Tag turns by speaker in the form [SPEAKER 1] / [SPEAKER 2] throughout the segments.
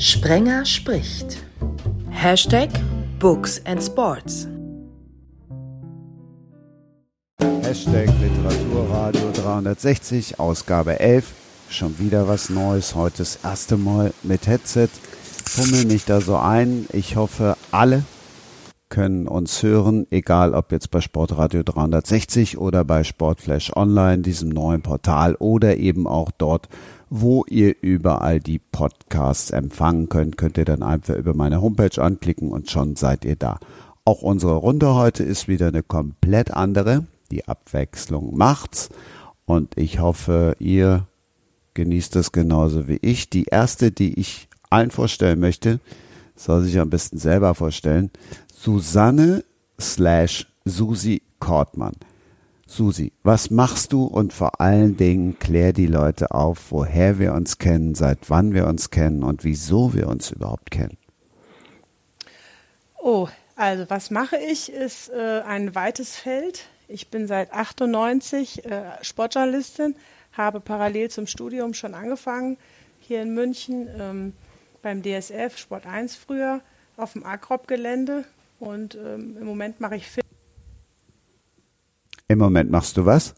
[SPEAKER 1] Sprenger spricht. Hashtag Books and Sports.
[SPEAKER 2] Hashtag Literaturradio 360, Ausgabe 11. Schon wieder was Neues. Heute das erste Mal mit Headset. Fummel mich da so ein. Ich hoffe, alle können uns hören, egal ob jetzt bei Sportradio 360 oder bei Sportflash Online, diesem neuen Portal oder eben auch dort, wo ihr überall die Podcasts empfangen könnt, könnt ihr dann einfach über meine Homepage anklicken und schon seid ihr da. Auch unsere Runde heute ist wieder eine komplett andere. Die Abwechslung macht's und ich hoffe, ihr genießt es genauso wie ich. Die erste, die ich allen vorstellen möchte, soll sich am besten selber vorstellen. Susanne slash Susi Kortmann. Susi, was machst du und vor allen Dingen klär die Leute auf, woher wir uns kennen, seit wann wir uns kennen und wieso wir uns überhaupt kennen.
[SPEAKER 3] Oh, also was mache ich, ist äh, ein weites Feld. Ich bin seit 98 äh, Sportjournalistin, habe parallel zum Studium schon angefangen, hier in München ähm, beim DSF, Sport 1 früher, auf dem Agrop-Gelände und ähm, im Moment mache ich Film.
[SPEAKER 2] Im Moment machst du was?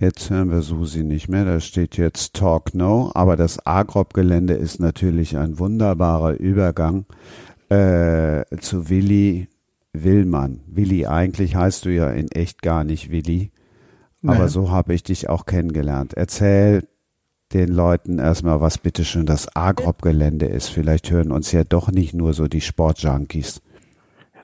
[SPEAKER 2] Jetzt hören wir Susi nicht mehr, da steht jetzt Talk No, aber das Agrop-Gelände ist natürlich ein wunderbarer Übergang äh, zu Willi Willmann. Willi, eigentlich heißt du ja in echt gar nicht Willi, aber nee. so habe ich dich auch kennengelernt. Erzähl den Leuten erstmal, was bitteschön das Agrop-Gelände ist. Vielleicht hören uns ja doch nicht nur so die Sportjunkies.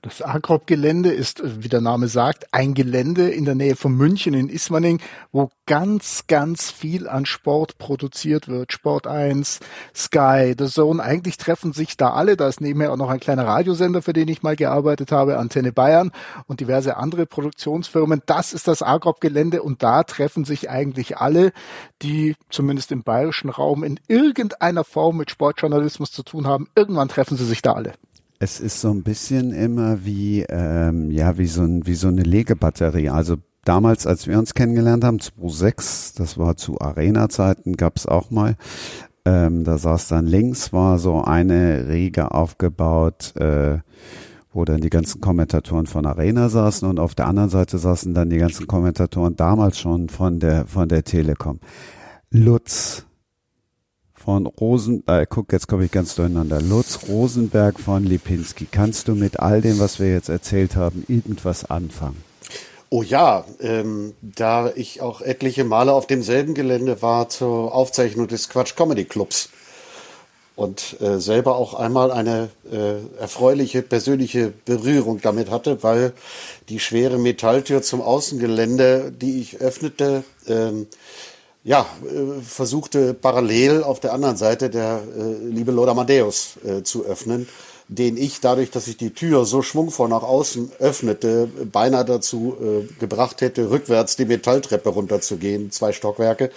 [SPEAKER 4] Das Agrop-Gelände ist, wie der Name sagt, ein Gelände in der Nähe von München in Ismaning, wo ganz, ganz viel an Sport produziert wird. Sport 1, Sky, The Zone. Eigentlich treffen sich da alle. Da ist nebenher auch noch ein kleiner Radiosender, für den ich mal gearbeitet habe, Antenne Bayern und diverse andere Produktionsfirmen. Das ist das Agrop-Gelände und da treffen sich eigentlich alle, die zumindest im bayerischen Raum in irgendeiner Form mit Sportjournalismus zu tun haben. Irgendwann treffen sie sich da alle.
[SPEAKER 2] Es ist so ein bisschen immer wie, ähm, ja, wie so, ein, wie so eine Legebatterie. Also damals, als wir uns kennengelernt haben, 2006, das war zu Arena-Zeiten, gab es auch mal. Ähm, da saß dann links, war so eine Riege aufgebaut, äh, wo dann die ganzen Kommentatoren von Arena saßen und auf der anderen Seite saßen dann die ganzen Kommentatoren damals schon von der, von der Telekom. Lutz, von Rosen, äh, guck, jetzt komme ich ganz durcheinander. Lutz Rosenberg von Lipinski. Kannst du mit all dem, was wir jetzt erzählt haben, irgendwas anfangen?
[SPEAKER 5] Oh ja, ähm, da ich auch etliche Male auf demselben Gelände war zur Aufzeichnung des Quatsch Comedy Clubs und äh, selber auch einmal eine äh, erfreuliche persönliche Berührung damit hatte, weil die schwere Metalltür zum Außengelände, die ich öffnete, ähm, ja, äh, versuchte parallel auf der anderen Seite der äh, liebe Lord Amadeus äh, zu öffnen, den ich dadurch, dass ich die Tür so schwungvoll nach außen öffnete, beinahe dazu äh, gebracht hätte, rückwärts die Metalltreppe runterzugehen, zwei Stockwerke.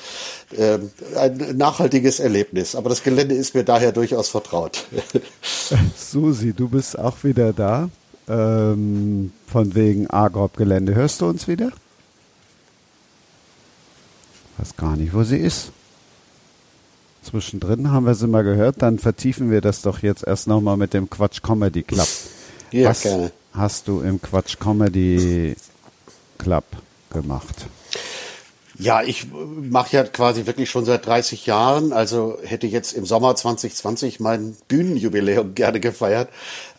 [SPEAKER 5] Äh, ein nachhaltiges Erlebnis, aber das Gelände ist mir daher durchaus vertraut.
[SPEAKER 2] Susi, du bist auch wieder da, ähm, von wegen Agrop-Gelände. Hörst du uns wieder? Weiß gar nicht, wo sie ist. Zwischendrin haben wir sie mal gehört, dann vertiefen wir das doch jetzt erst nochmal mit dem Quatsch Comedy Club.
[SPEAKER 5] Ja,
[SPEAKER 2] Was
[SPEAKER 5] gerne.
[SPEAKER 2] hast du im Quatsch Comedy Club gemacht?
[SPEAKER 5] Ja, ich mache ja quasi wirklich schon seit 30 Jahren, also hätte jetzt im Sommer 2020 mein Bühnenjubiläum gerne gefeiert.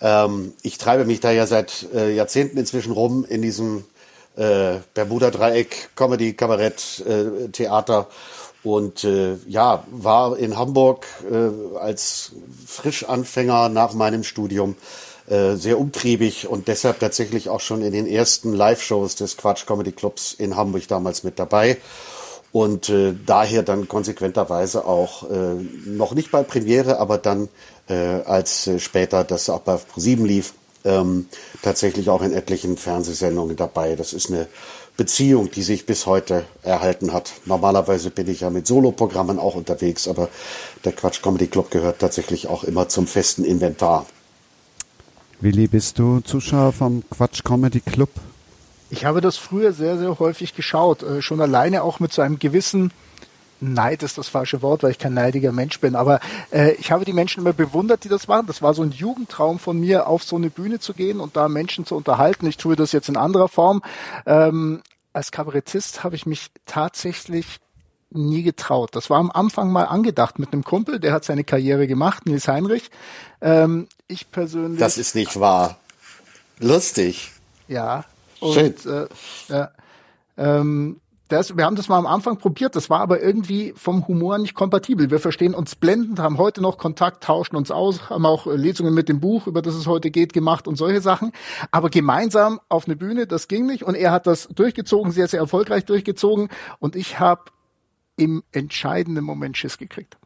[SPEAKER 5] Ähm, ich treibe mich da ja seit äh, Jahrzehnten inzwischen rum in diesem äh, Bermuda-Dreieck, Comedy, Kabarett, äh, Theater. Und äh, ja, war in Hamburg äh, als Frischanfänger nach meinem Studium äh, sehr umtriebig und deshalb tatsächlich auch schon in den ersten Live-Shows des Quatsch Comedy Clubs in Hamburg damals mit dabei. Und äh, daher dann konsequenterweise auch äh, noch nicht bei Premiere, aber dann äh, als äh, später das auch bei ProSieben lief, ähm, tatsächlich auch in etlichen Fernsehsendungen dabei. Das ist eine Beziehung, die sich bis heute erhalten hat. Normalerweise bin ich ja mit Soloprogrammen auch unterwegs, aber der Quatsch Comedy Club gehört tatsächlich auch immer zum festen Inventar.
[SPEAKER 2] Willi, bist du Zuschauer vom Quatsch Comedy Club?
[SPEAKER 4] Ich habe das früher sehr, sehr häufig geschaut. Äh, schon alleine auch mit so einem gewissen Neid ist das falsche Wort, weil ich kein neidiger Mensch bin, aber äh, ich habe die Menschen immer bewundert, die das machen. Das war so ein Jugendtraum von mir, auf so eine Bühne zu gehen und da Menschen zu unterhalten. Ich tue das jetzt in anderer Form. Ähm, als Kabarettist habe ich mich tatsächlich nie getraut. Das war am Anfang mal angedacht mit einem Kumpel, der hat seine Karriere gemacht, Nils Heinrich. Ähm, ich persönlich.
[SPEAKER 5] Das ist nicht wahr. Lustig.
[SPEAKER 4] Ja. Und, Schön. Äh, ja, ähm, das, wir haben das mal am Anfang probiert, das war aber irgendwie vom Humor nicht kompatibel. Wir verstehen uns blendend, haben heute noch Kontakt, tauschen uns aus, haben auch Lesungen mit dem Buch, über das es heute geht, gemacht und solche Sachen. Aber gemeinsam auf eine Bühne, das ging nicht. Und er hat das durchgezogen, sehr, sehr erfolgreich durchgezogen. Und ich habe im entscheidenden Moment Schiss gekriegt.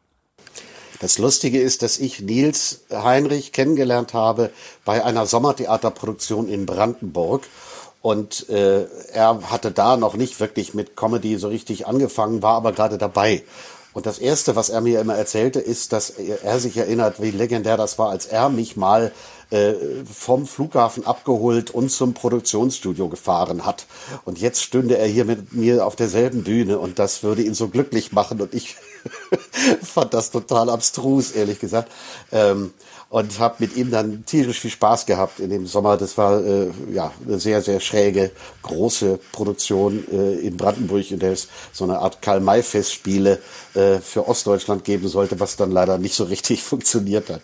[SPEAKER 5] Das Lustige ist, dass ich Nils Heinrich kennengelernt habe bei einer Sommertheaterproduktion in Brandenburg. Und äh, er hatte da noch nicht wirklich mit Comedy so richtig angefangen, war aber gerade dabei. Und das Erste, was er mir immer erzählte, ist, dass er sich erinnert, wie legendär das war, als er mich mal äh, vom Flughafen abgeholt und zum Produktionsstudio gefahren hat. Und jetzt stünde er hier mit mir auf derselben Bühne und das würde ihn so glücklich machen. Und ich fand das total abstrus, ehrlich gesagt. Ähm, und habe mit ihm dann tierisch viel Spaß gehabt in dem Sommer. Das war äh, ja eine sehr, sehr schräge, große Produktion äh, in Brandenburg, in der es so eine Art Karl-May-Festspiele äh, für Ostdeutschland geben sollte, was dann leider nicht so richtig funktioniert hat.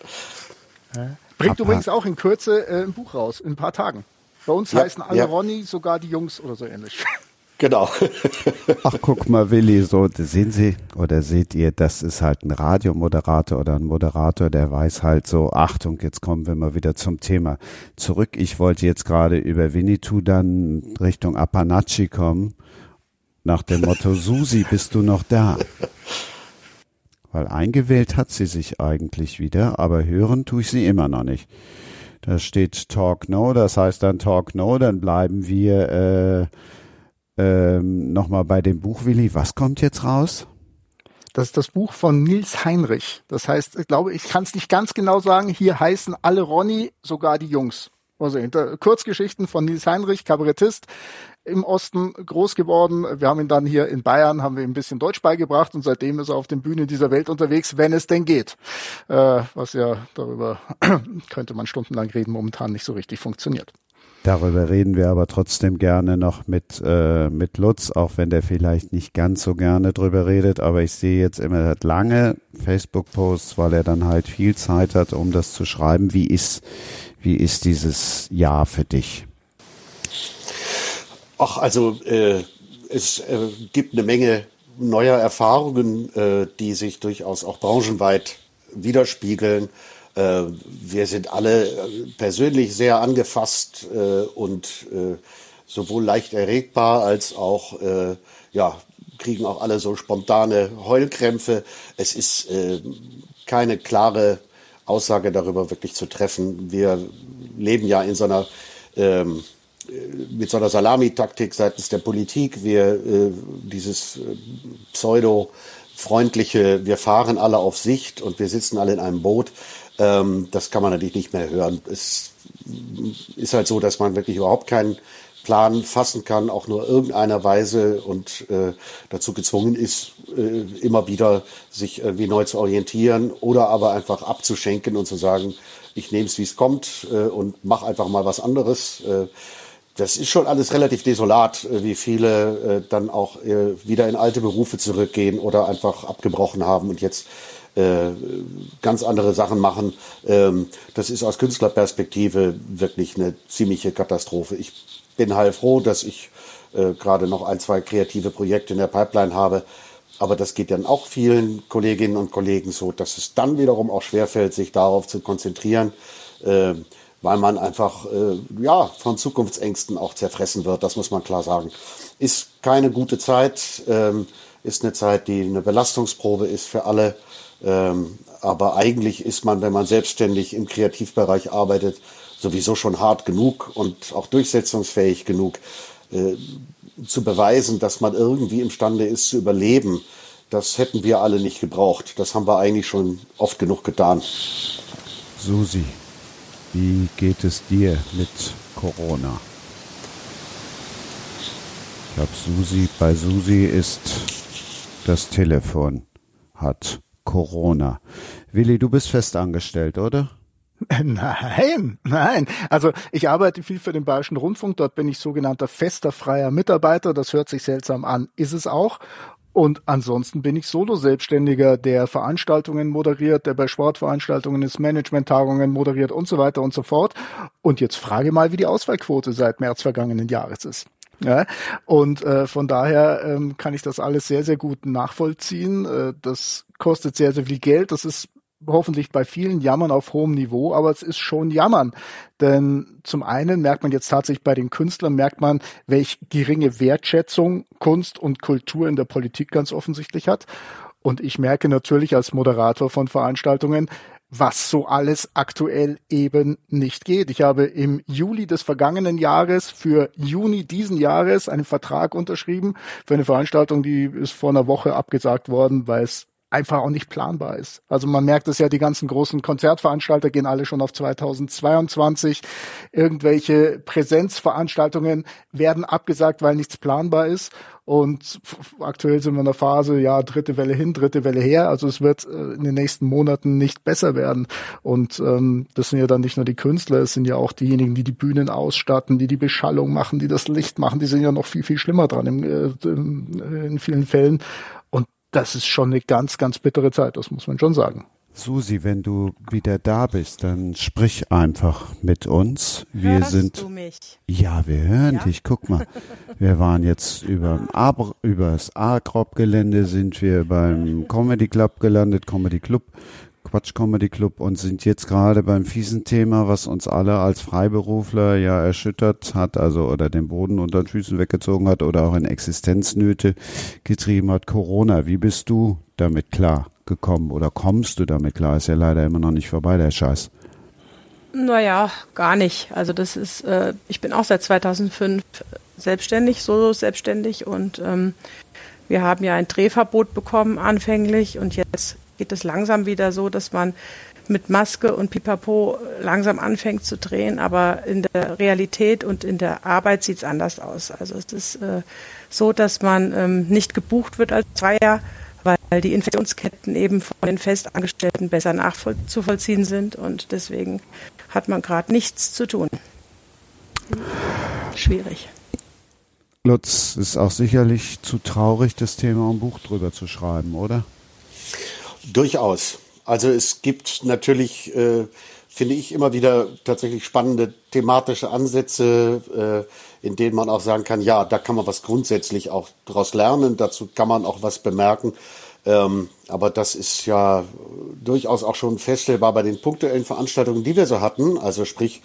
[SPEAKER 4] Bringt übrigens auch in Kürze äh, ein Buch raus, in ein paar Tagen. Bei uns ja, heißen alle ja. Ronny, sogar die Jungs oder so ähnlich.
[SPEAKER 5] Genau.
[SPEAKER 2] Ach, guck mal, Willi, so sehen Sie oder seht ihr, das ist halt ein Radiomoderator oder ein Moderator, der weiß halt so, Achtung, jetzt kommen wir mal wieder zum Thema zurück. Ich wollte jetzt gerade über Winnetou dann Richtung Apanachi kommen, nach dem Motto, Susi, bist du noch da? Weil eingewählt hat sie sich eigentlich wieder, aber hören tue ich sie immer noch nicht. Da steht Talk No, das heißt dann Talk No, dann bleiben wir äh, ähm, nochmal bei dem Buch, Willi, was kommt jetzt raus?
[SPEAKER 4] Das ist das Buch von Nils Heinrich. Das heißt, ich glaube, ich kann es nicht ganz genau sagen. Hier heißen alle Ronny, sogar die Jungs. Also Kurzgeschichten von Nils Heinrich, Kabarettist, im Osten groß geworden. Wir haben ihn dann hier in Bayern, haben wir ihm ein bisschen Deutsch beigebracht und seitdem ist er auf den Bühnen dieser Welt unterwegs, wenn es denn geht. Äh, was ja darüber könnte man stundenlang reden, momentan nicht so richtig funktioniert.
[SPEAKER 2] Darüber reden wir aber trotzdem gerne noch mit, äh, mit Lutz, auch wenn der vielleicht nicht ganz so gerne drüber redet. Aber ich sehe jetzt immer, er hat lange Facebook-Posts, weil er dann halt viel Zeit hat, um das zu schreiben. Wie ist, wie ist dieses Jahr für dich?
[SPEAKER 5] Ach, also äh, es äh, gibt eine Menge neuer Erfahrungen, äh, die sich durchaus auch branchenweit widerspiegeln. Äh, wir sind alle äh, persönlich sehr angefasst äh, und sowohl leicht erregbar als auch, ja, kriegen auch alle so spontane Heulkrämpfe. Es ist keine klare Aussage darüber wirklich zu treffen. Wir leben ja in so einer ähm, mit so einer Salamitaktik seitens der Politik. Wir äh, dieses pseudo freundliche, wir fahren alle auf Sicht und wir sitzen alle in einem Boot. Ähm, das kann man natürlich nicht mehr hören. Es ist halt so, dass man wirklich überhaupt keinen Plan fassen kann, auch nur irgendeiner Weise und äh, dazu gezwungen ist, äh, immer wieder sich irgendwie neu zu orientieren oder aber einfach abzuschenken und zu sagen, ich nehme es, wie es kommt äh, und mach einfach mal was anderes. Äh, das ist schon alles relativ desolat, äh, wie viele äh, dann auch wieder in alte Berufe zurückgehen oder einfach abgebrochen haben und jetzt äh, ganz andere Sachen machen. Ähm, das ist aus Künstlerperspektive wirklich eine ziemliche Katastrophe. Ich bin heilfroh, dass ich äh, gerade noch ein, zwei kreative Projekte in der Pipeline habe. Aber das geht dann auch vielen Kolleginnen und Kollegen so, dass es dann wiederum auch schwerfällt, sich darauf zu konzentrieren, äh, weil man einfach äh, ja von Zukunftsängsten auch zerfressen wird. Das muss man klar sagen. Ist keine gute Zeit, ähm, ist eine Zeit, die eine Belastungsprobe ist für alle. Ähm, aber eigentlich ist man, wenn man selbstständig im Kreativbereich arbeitet, sowieso schon hart genug und auch durchsetzungsfähig genug, äh, zu beweisen, dass man irgendwie imstande ist zu überleben. Das hätten wir alle nicht gebraucht. Das haben wir eigentlich schon oft genug getan.
[SPEAKER 2] Susi, wie geht es dir mit Corona? Ich glaube, Susi, bei Susi ist das Telefon hat Corona. Willi, du bist festangestellt, oder?
[SPEAKER 4] Nein, nein. Also ich arbeite viel für den Bayerischen Rundfunk. Dort bin ich sogenannter fester freier Mitarbeiter. Das hört sich seltsam an, ist es auch. Und ansonsten bin ich Solo-Selbstständiger, der Veranstaltungen moderiert, der bei Sportveranstaltungen ist, Management-Tagungen moderiert und so weiter und so fort. Und jetzt frage mal, wie die Auswahlquote seit März vergangenen Jahres ist. Ja, und äh, von daher ähm, kann ich das alles sehr, sehr gut nachvollziehen. Äh, das kostet sehr, sehr viel Geld. Das ist hoffentlich bei vielen Jammern auf hohem Niveau, aber es ist schon Jammern. Denn zum einen merkt man jetzt tatsächlich bei den Künstlern, merkt man, welch geringe Wertschätzung Kunst und Kultur in der Politik ganz offensichtlich hat. Und ich merke natürlich als Moderator von Veranstaltungen, was so alles aktuell eben nicht geht. Ich habe im Juli des vergangenen Jahres für Juni diesen Jahres einen Vertrag unterschrieben für eine Veranstaltung, die ist vor einer Woche abgesagt worden, weil es einfach auch nicht planbar ist. Also man merkt es ja, die ganzen großen Konzertveranstalter gehen alle schon auf 2022. Irgendwelche Präsenzveranstaltungen werden abgesagt, weil nichts planbar ist. Und aktuell sind wir in der Phase, ja, dritte Welle hin, dritte Welle her. Also es wird äh, in den nächsten Monaten nicht besser werden. Und ähm, das sind ja dann nicht nur die Künstler, es sind ja auch diejenigen, die die Bühnen ausstatten, die die Beschallung machen, die das Licht machen. Die sind ja noch viel, viel schlimmer dran im, äh, in vielen Fällen das ist schon eine ganz, ganz bittere Zeit, das muss man schon sagen.
[SPEAKER 2] Susi, wenn du wieder da bist, dann sprich einfach mit uns. Wir
[SPEAKER 3] Hörst
[SPEAKER 2] sind.
[SPEAKER 3] du mich?
[SPEAKER 2] Ja, wir hören
[SPEAKER 3] Ja?
[SPEAKER 2] dich. Guck mal, wir waren jetzt über übers A-Krop-Gelände, sind wir beim Comedy Club gelandet, Comedy Club, Quatsch Comedy Club und sind jetzt gerade beim fiesen Thema, was uns alle als Freiberufler ja erschüttert hat, also oder den Boden unter den Füßen weggezogen hat oder auch in Existenznöte getrieben hat. Corona. Wie bist du damit klar gekommen oder kommst du damit klar? Ist ja leider immer noch nicht vorbei, der Scheiß.
[SPEAKER 3] Naja, gar nicht. Also das ist, äh, ich bin auch seit 2005 selbstständig, solo selbstständig und ähm, wir haben ja ein Drehverbot bekommen anfänglich und jetzt geht es langsam wieder so, dass man mit Maske und Pipapo langsam anfängt zu drehen, aber in der Realität und in der Arbeit sieht es anders aus. Also es ist äh, so, dass man ähm, nicht gebucht wird als Zweier, weil die Infektionsketten eben von den Festangestellten besser nachzuvollziehen sind und deswegen hat man gerade nichts zu tun. Schwierig.
[SPEAKER 2] Lutz, ist auch sicherlich zu traurig, das Thema um Buch drüber zu schreiben, oder?
[SPEAKER 5] Durchaus. Also es gibt natürlich, äh, finde ich, immer wieder tatsächlich spannende thematische Ansätze, äh, in denen man auch sagen kann, ja, da kann man was grundsätzlich auch daraus lernen, dazu kann man auch was bemerken. Ähm, aber das ist ja durchaus auch schon feststellbar bei den punktuellen Veranstaltungen, die wir so hatten. Also sprich,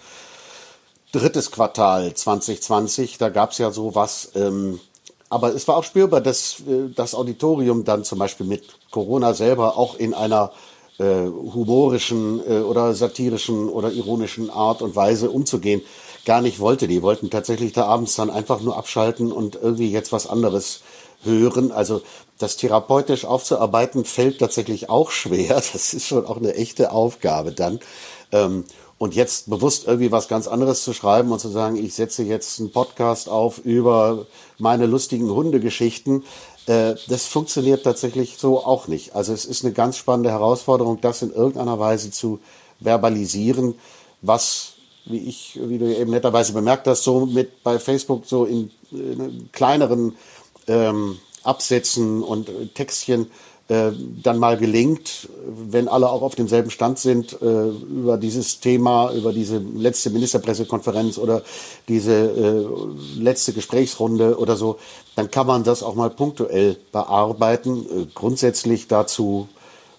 [SPEAKER 5] drittes Quartal 2020, da gab es ja sowas. Ähm, aber es war auch spürbar, dass äh, das Auditorium dann zum Beispiel mit Corona selber auch in einer äh, humorischen äh, oder satirischen oder ironischen Art und Weise umzugehen gar nicht wollte. Die wollten tatsächlich da abends dann einfach nur abschalten und irgendwie jetzt was anderes hören. Also das therapeutisch aufzuarbeiten fällt tatsächlich auch schwer. Das ist schon auch eine echte Aufgabe dann. Ähm, und jetzt bewusst irgendwie was ganz anderes zu schreiben und zu sagen, ich setze jetzt einen Podcast auf über meine lustigen Hundegeschichten, äh, das funktioniert tatsächlich so auch nicht. Also es ist eine ganz spannende Herausforderung, das in irgendeiner Weise zu verbalisieren, was wie ich, wie du eben netterweise bemerkt hast, so mit bei Facebook so in, in kleineren ähm, Absätzen und äh, Textchen äh, dann mal gelingt, wenn alle auch auf demselben Stand sind äh, über dieses Thema, über diese letzte Ministerpressekonferenz oder diese äh, letzte Gesprächsrunde oder so, dann kann man das auch mal punktuell bearbeiten. Äh, grundsätzlich dazu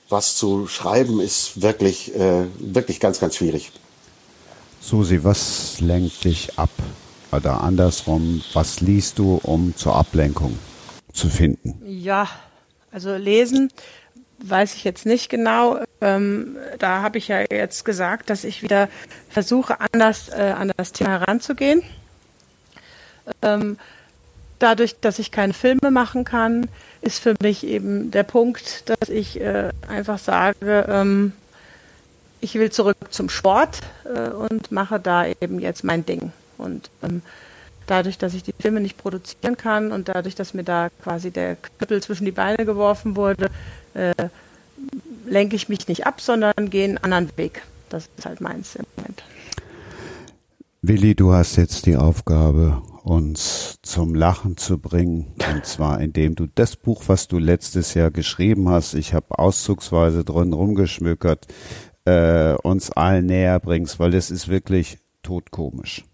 [SPEAKER 5] was zu schreiben ist wirklich, äh, wirklich ganz, ganz schwierig.
[SPEAKER 2] Susi, was lenkt dich ab? Oder andersrum, was liest du, um zur Ablenkung zu finden?
[SPEAKER 3] Ja, also lesen weiß ich jetzt nicht genau. Ähm, da habe ich ja jetzt gesagt, dass ich wieder versuche, anders äh, an das Thema heranzugehen. Ähm, dadurch, dass ich keine Filme machen kann, ist für mich eben der Punkt, dass ich äh, einfach sage, ähm, ich will zurück zum Sport äh, und mache da eben jetzt mein Ding. Und ähm, dadurch, dass ich die Filme nicht produzieren kann und dadurch, dass mir da quasi der Knüppel zwischen die Beine geworfen wurde, äh, lenke ich mich nicht ab, sondern gehe einen anderen Weg. Das ist halt meins im Moment.
[SPEAKER 2] Willi, du hast jetzt die Aufgabe, uns zum Lachen zu bringen. Und zwar indem du das Buch, was du letztes Jahr geschrieben hast, ich habe auszugsweise drin rumgeschmückert, äh, uns allen näher bringst, weil es ist wirklich totkomisch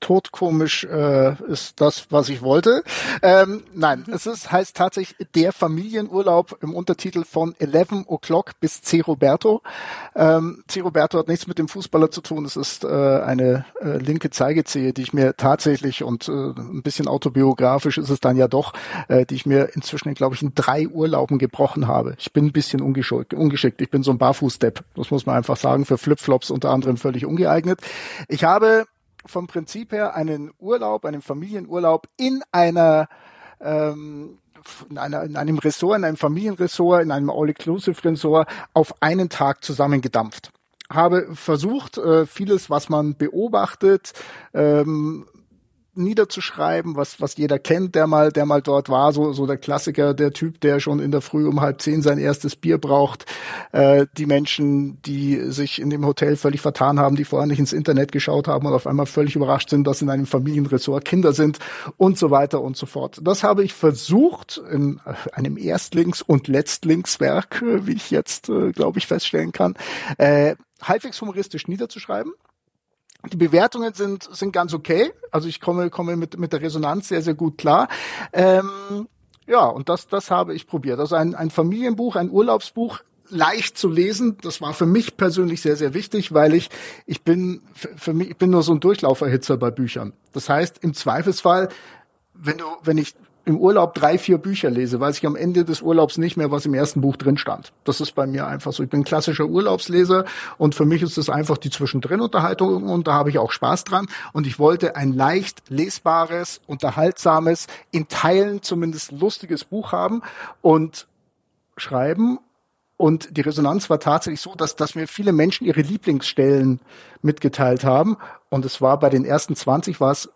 [SPEAKER 4] totkomisch äh, ist das, was ich wollte. Ähm, nein, es ist, heißt tatsächlich der Familienurlaub im Untertitel von 11 O'Clock bis C. Roberto. Ähm, C. Roberto hat nichts mit dem Fußballer zu tun. Es ist äh, eine äh, linke Zeigezehe, die ich mir tatsächlich und äh, ein bisschen autobiografisch ist es dann ja doch, äh, die ich mir inzwischen, glaube ich, in drei Urlauben gebrochen habe. Ich bin ein bisschen ungeschickt. ungeschickt. Ich bin so ein Barfußstep. Das muss man einfach sagen. Für Flipflops unter anderem völlig ungeeignet. Ich habe vom Prinzip her einen Urlaub, einen Familienurlaub in einer ähm, in, einer, in einem Ressort, in einem Familienressort, in einem All-Inclusive-Ressort auf einen Tag zusammengedampft. Habe versucht, äh, vieles, was man beobachtet, ähm, niederzuschreiben, was, was jeder kennt, der mal, der mal dort war, so, so der Klassiker, der Typ, der schon in der Früh um halb zehn sein erstes Bier braucht, äh, die Menschen, die sich in dem Hotel völlig vertan haben, die vorher nicht ins Internet geschaut haben und auf einmal völlig überrascht sind, dass in einem Familienressort Kinder sind und so weiter und so fort. Das habe ich versucht in einem Erstlings- und Letztlingswerk, wie ich jetzt, äh, glaube ich, feststellen kann, äh, halbwegs humoristisch niederzuschreiben. Die Bewertungen sind, sind ganz okay. Also ich komme, komme mit, mit der Resonanz sehr, sehr gut klar. Ähm, ja, und das, das habe ich probiert. Also ein, ein Familienbuch, ein Urlaubsbuch, leicht zu lesen. Das war für mich persönlich sehr, sehr wichtig, weil ich, ich bin, für mich, ich bin nur so ein Durchlauferhitzer bei Büchern. Das heißt, im Zweifelsfall, wenn du, wenn ich im Urlaub drei, vier Bücher lese, weiß ich am Ende des Urlaubs nicht mehr, was im ersten Buch drin stand. Das ist bei mir einfach so. Ich bin klassischer Urlaubsleser und für mich ist das einfach die Zwischendrin-Unterhaltung und da habe ich auch Spaß dran. Und ich wollte ein leicht lesbares, unterhaltsames, in Teilen zumindest lustiges Buch haben und schreiben und die Resonanz war tatsächlich so, dass, dass mir viele Menschen ihre Lieblingsstellen mitgeteilt haben. Und es war bei den ersten 20 war es,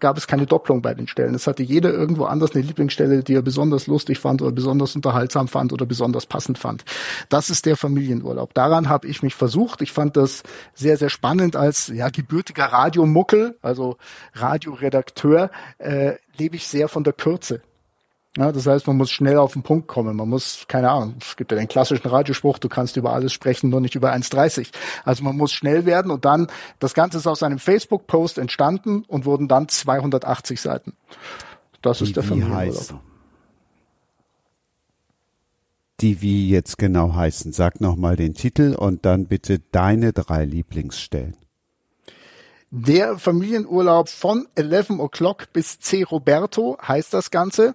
[SPEAKER 4] gab es keine Doppelung bei den Stellen. Es hatte jeder irgendwo anders eine Lieblingsstelle, die er besonders lustig fand oder besonders unterhaltsam fand oder besonders passend fand. Das ist der Familienurlaub. Daran habe ich mich versucht. Ich fand das sehr, sehr spannend als ja, gebürtiger Radiomuckel, also Radioredakteur, äh, lebe ich sehr von der Kürze. Ja, das heißt, man muss schnell auf den Punkt kommen. Man muss, keine Ahnung, es gibt ja den klassischen Radiospruch, du kannst über alles sprechen, nur nicht über 1,30. Also man muss schnell werden und dann, das Ganze ist aus einem Facebook-Post entstanden und wurden dann 280 Seiten. Das
[SPEAKER 2] die
[SPEAKER 4] ist der Familienurlaub.
[SPEAKER 2] Die wie jetzt genau heißen. Sag nochmal den Titel und dann bitte deine drei Lieblingsstellen.
[SPEAKER 4] Der Familienurlaub von 11 O'Clock bis C. Roberto heißt das Ganze.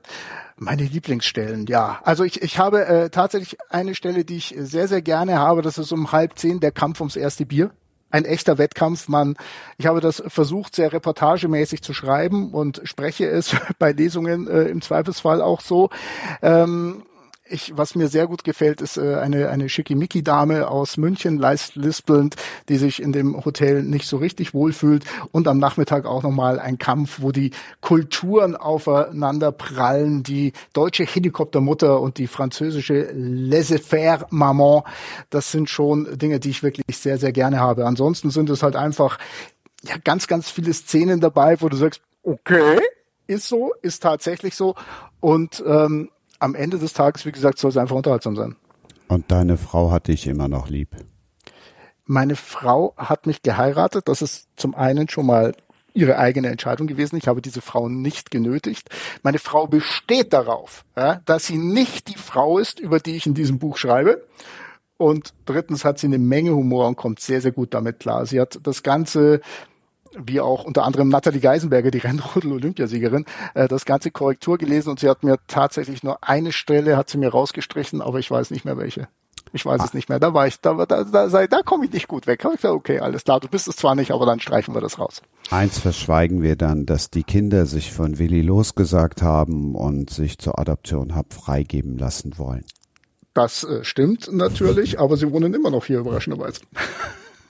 [SPEAKER 4] Meine Lieblingsstellen, ja. Also ich, ich habe äh, tatsächlich eine Stelle, die ich sehr, sehr gerne habe. Das ist um halb zehn der Kampf ums erste Bier. Ein echter Wettkampf. Man, ich habe das versucht, sehr reportagemäßig zu schreiben und spreche es bei Lesungen äh, im Zweifelsfall auch so. Ähm, ich, was mir sehr gut gefällt, ist äh, eine, eine Schickimicki-Dame aus München, lispelnd, die sich in dem Hotel nicht so richtig wohlfühlt und am Nachmittag auch nochmal ein Kampf, wo die Kulturen aufeinander prallen, die deutsche Helikoptermutter und die französische laissez-faire Maman. Das sind schon Dinge, die ich wirklich sehr, sehr gerne habe. Ansonsten sind es halt einfach ja, ganz, ganz viele Szenen dabei, wo du sagst, okay, ist so, ist tatsächlich so. Und ähm, am Ende des Tages, wie gesagt, soll es einfach unterhaltsam sein.
[SPEAKER 2] Und deine Frau hat dich immer noch lieb?
[SPEAKER 4] Meine Frau hat mich geheiratet. Das ist zum einen schon mal ihre eigene Entscheidung gewesen. Ich habe diese Frau nicht genötigt. Meine Frau besteht darauf, ja, dass sie nicht die Frau ist, über die ich in diesem Buch schreibe. Und drittens hat sie eine Menge Humor und kommt sehr, sehr gut damit klar. Sie hat das Ganze wie auch unter anderem Nathalie Geisenberger, die Rennrodel-Olympiasiegerin, äh, das ganze Korrektur gelesen und sie hat mir tatsächlich nur eine Stelle, hat sie mir rausgestrichen, aber ich weiß nicht mehr welche. Ich weiß ah. es nicht mehr. Da war ich, da, da, da, da, da komme ich nicht gut weg. Da ich gesagt, okay, alles klar, du bist es zwar nicht, aber dann streichen wir das raus.
[SPEAKER 2] Eins verschweigen wir dann, dass die Kinder sich von Willi losgesagt haben und sich zur Adoption hab freigeben lassen wollen.
[SPEAKER 4] Das äh, stimmt natürlich, aber sie wohnen immer noch hier, überraschenderweise.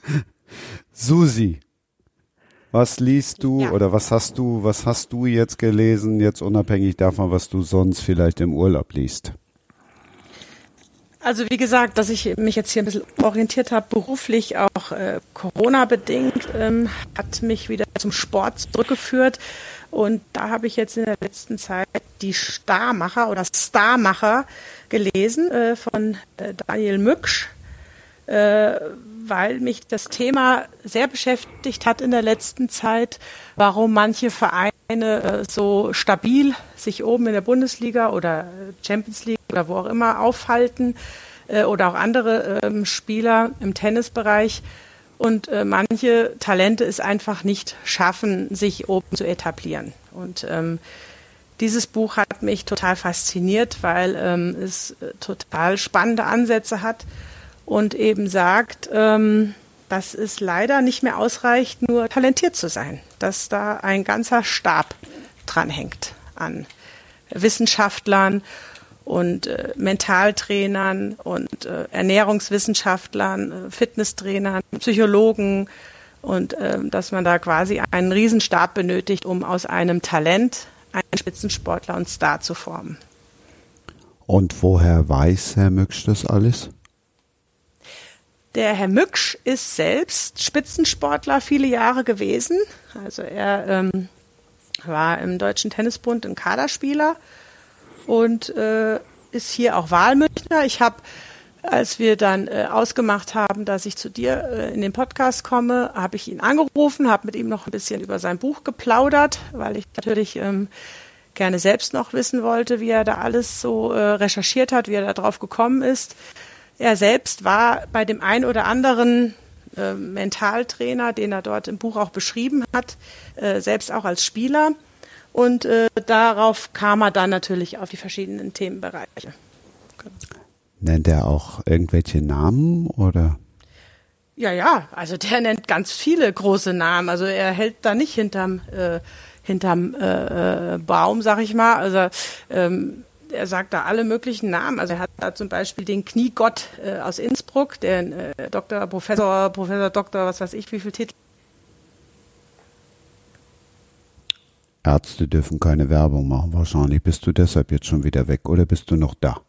[SPEAKER 2] Susi, Was liest du
[SPEAKER 3] Ja.
[SPEAKER 2] oder was hast du, was hast du jetzt gelesen, jetzt unabhängig davon, was du sonst vielleicht im Urlaub liest?
[SPEAKER 3] Also wie gesagt, dass ich mich jetzt hier ein bisschen orientiert habe, beruflich auch äh, Corona-bedingt, ähm, hat mich wieder zum Sport zurückgeführt. Und da habe ich jetzt in der letzten Zeit die Starmacher oder Starmacher gelesen äh, von äh, Daniel Mücksch, äh, weil mich das Thema sehr beschäftigt hat in der letzten Zeit, warum manche Vereine äh, so stabil sich oben in der Bundesliga oder äh, Champions League oder wo auch immer aufhalten äh, oder auch andere ähm, Spieler im Tennisbereich und äh, manche Talente es einfach nicht schaffen, sich oben zu etablieren. Und ähm, dieses Buch hat mich total fasziniert, weil ähm, es äh, total spannende Ansätze hat und eben sagt, ähm, dass es leider nicht mehr ausreicht, nur talentiert zu sein, dass da ein ganzer Stab dranhängt an Wissenschaftlern und äh, Mentaltrainern und äh, Ernährungswissenschaftlern, äh, Fitnesstrainern, Psychologen und äh, dass man da quasi einen Riesenstab benötigt, um aus einem Talent einen Spitzensportler und Star zu formen.
[SPEAKER 2] Und woher weiß Herr Mücksch das alles?
[SPEAKER 3] Der Herr Mücksch ist selbst Spitzensportler viele Jahre gewesen. Also er ähm, war im Deutschen Tennisbund ein Kaderspieler und äh, ist hier auch Wahlmünchner. Ich habe, als wir dann äh, ausgemacht haben, dass ich zu dir äh, in den Podcast komme, habe ich ihn angerufen, habe mit ihm noch ein bisschen über sein Buch geplaudert, weil ich natürlich ähm, gerne selbst noch wissen wollte, wie er da alles so äh, recherchiert hat, wie er da drauf gekommen ist. Er selbst war bei dem ein oder anderen äh, Mentaltrainer, den er dort im Buch auch beschrieben hat, äh, selbst auch als Spieler. Und äh, darauf kam er dann natürlich auf die verschiedenen Themenbereiche.
[SPEAKER 2] Nennt er auch irgendwelche Namen oder?
[SPEAKER 3] Ja, ja, also der nennt ganz viele große Namen. Also er hält da nicht hinterm, äh, hinterm äh, äh, Baum, sag ich mal. Also ähm, er sagt da alle möglichen Namen. Also er hat da zum Beispiel den Kniegott äh, aus Innsbruck, den äh, Doktor, Professor, Professor, Doktor, was weiß ich, wie viel Titel.
[SPEAKER 2] Ärzte dürfen keine Werbung machen. Wahrscheinlich bist du deshalb jetzt schon wieder weg oder bist du noch da?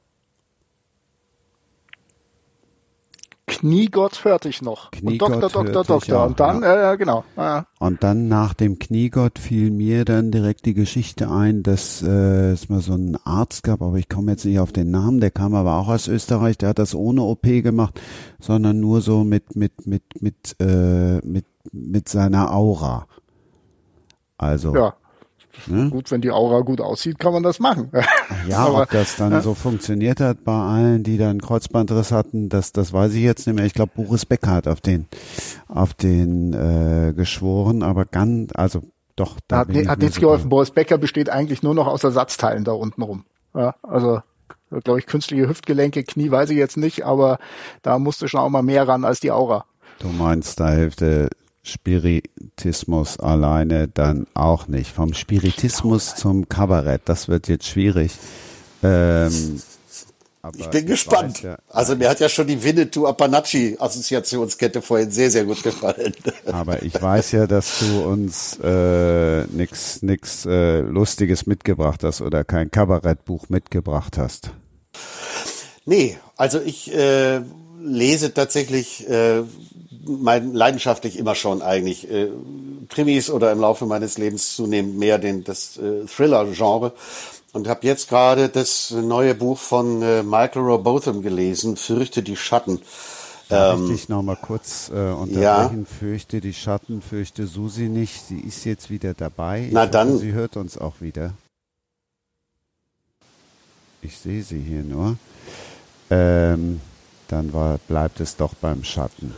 [SPEAKER 4] Kniegott hörte ich noch.
[SPEAKER 2] Kniegott
[SPEAKER 4] und Doktor, Doktor, Doktor. und dann,
[SPEAKER 2] ja.
[SPEAKER 4] äh, genau. Äh,
[SPEAKER 2] Und dann nach dem Kniegott fiel mir dann direkt die Geschichte ein, dass äh, es mal so einen Arzt gab, aber ich komme jetzt nicht auf den Namen, der kam aber auch aus Österreich, der hat das ohne OP gemacht, sondern nur so mit mit mit mit äh, mit mit seiner Aura. Also
[SPEAKER 4] ja.
[SPEAKER 2] Ne?
[SPEAKER 4] Gut, wenn die Aura gut aussieht, kann man das machen.
[SPEAKER 2] ja,
[SPEAKER 4] aber-
[SPEAKER 2] ob das dann so funktioniert hat bei allen, die dann Kreuzbandriss hatten, das das weiß ich jetzt nicht mehr. Ich glaube, Boris Becker hat auf den auf den äh, geschworen, aber ganz also doch da
[SPEAKER 4] hat, hat nichts
[SPEAKER 2] sicher.
[SPEAKER 4] geholfen. Boris Becker besteht eigentlich nur noch aus Ersatzteilen da unten rum. Ja, also, glaube ich, künstliche Hüftgelenke, Knie weiß ich jetzt nicht, aber da musste schon auch mal mehr ran als die Aura.
[SPEAKER 2] Du meinst, da hilft der Spiritismus alleine dann auch nicht. Vom Spiritismus zum Kabarett, das wird jetzt schwierig. Ähm,
[SPEAKER 5] Ich bin gespannt.
[SPEAKER 2] weiß ja-
[SPEAKER 5] Also mir hat ja schon die Winnetou Appanacci Assoziationskette vorhin sehr, sehr gut gefallen.
[SPEAKER 2] aber ich weiß ja, dass du uns äh, nix, nix äh, Lustiges mitgebracht hast oder kein Kabarettbuch mitgebracht hast.
[SPEAKER 5] Nee, also ich äh, lese tatsächlich äh, mein, leidenschaftlich immer schon eigentlich äh, Krimis oder im Laufe meines Lebens zunehmend mehr den das äh, Thriller-Genre und habe jetzt gerade das neue Buch von äh, Michael Robotham gelesen, Fürchte die Schatten.
[SPEAKER 2] Darf ich dich noch mal kurz äh, unterbrechen?
[SPEAKER 5] Ähm, ja.
[SPEAKER 2] Fürchte die Schatten, fürchte Susi nicht. Sie ist jetzt wieder dabei. Ich
[SPEAKER 5] Na
[SPEAKER 2] hoffe,
[SPEAKER 5] dann.
[SPEAKER 2] Sie hört uns auch wieder. Ich sehe sie hier nur. Ähm, dann war, bleibt es doch beim Schatten.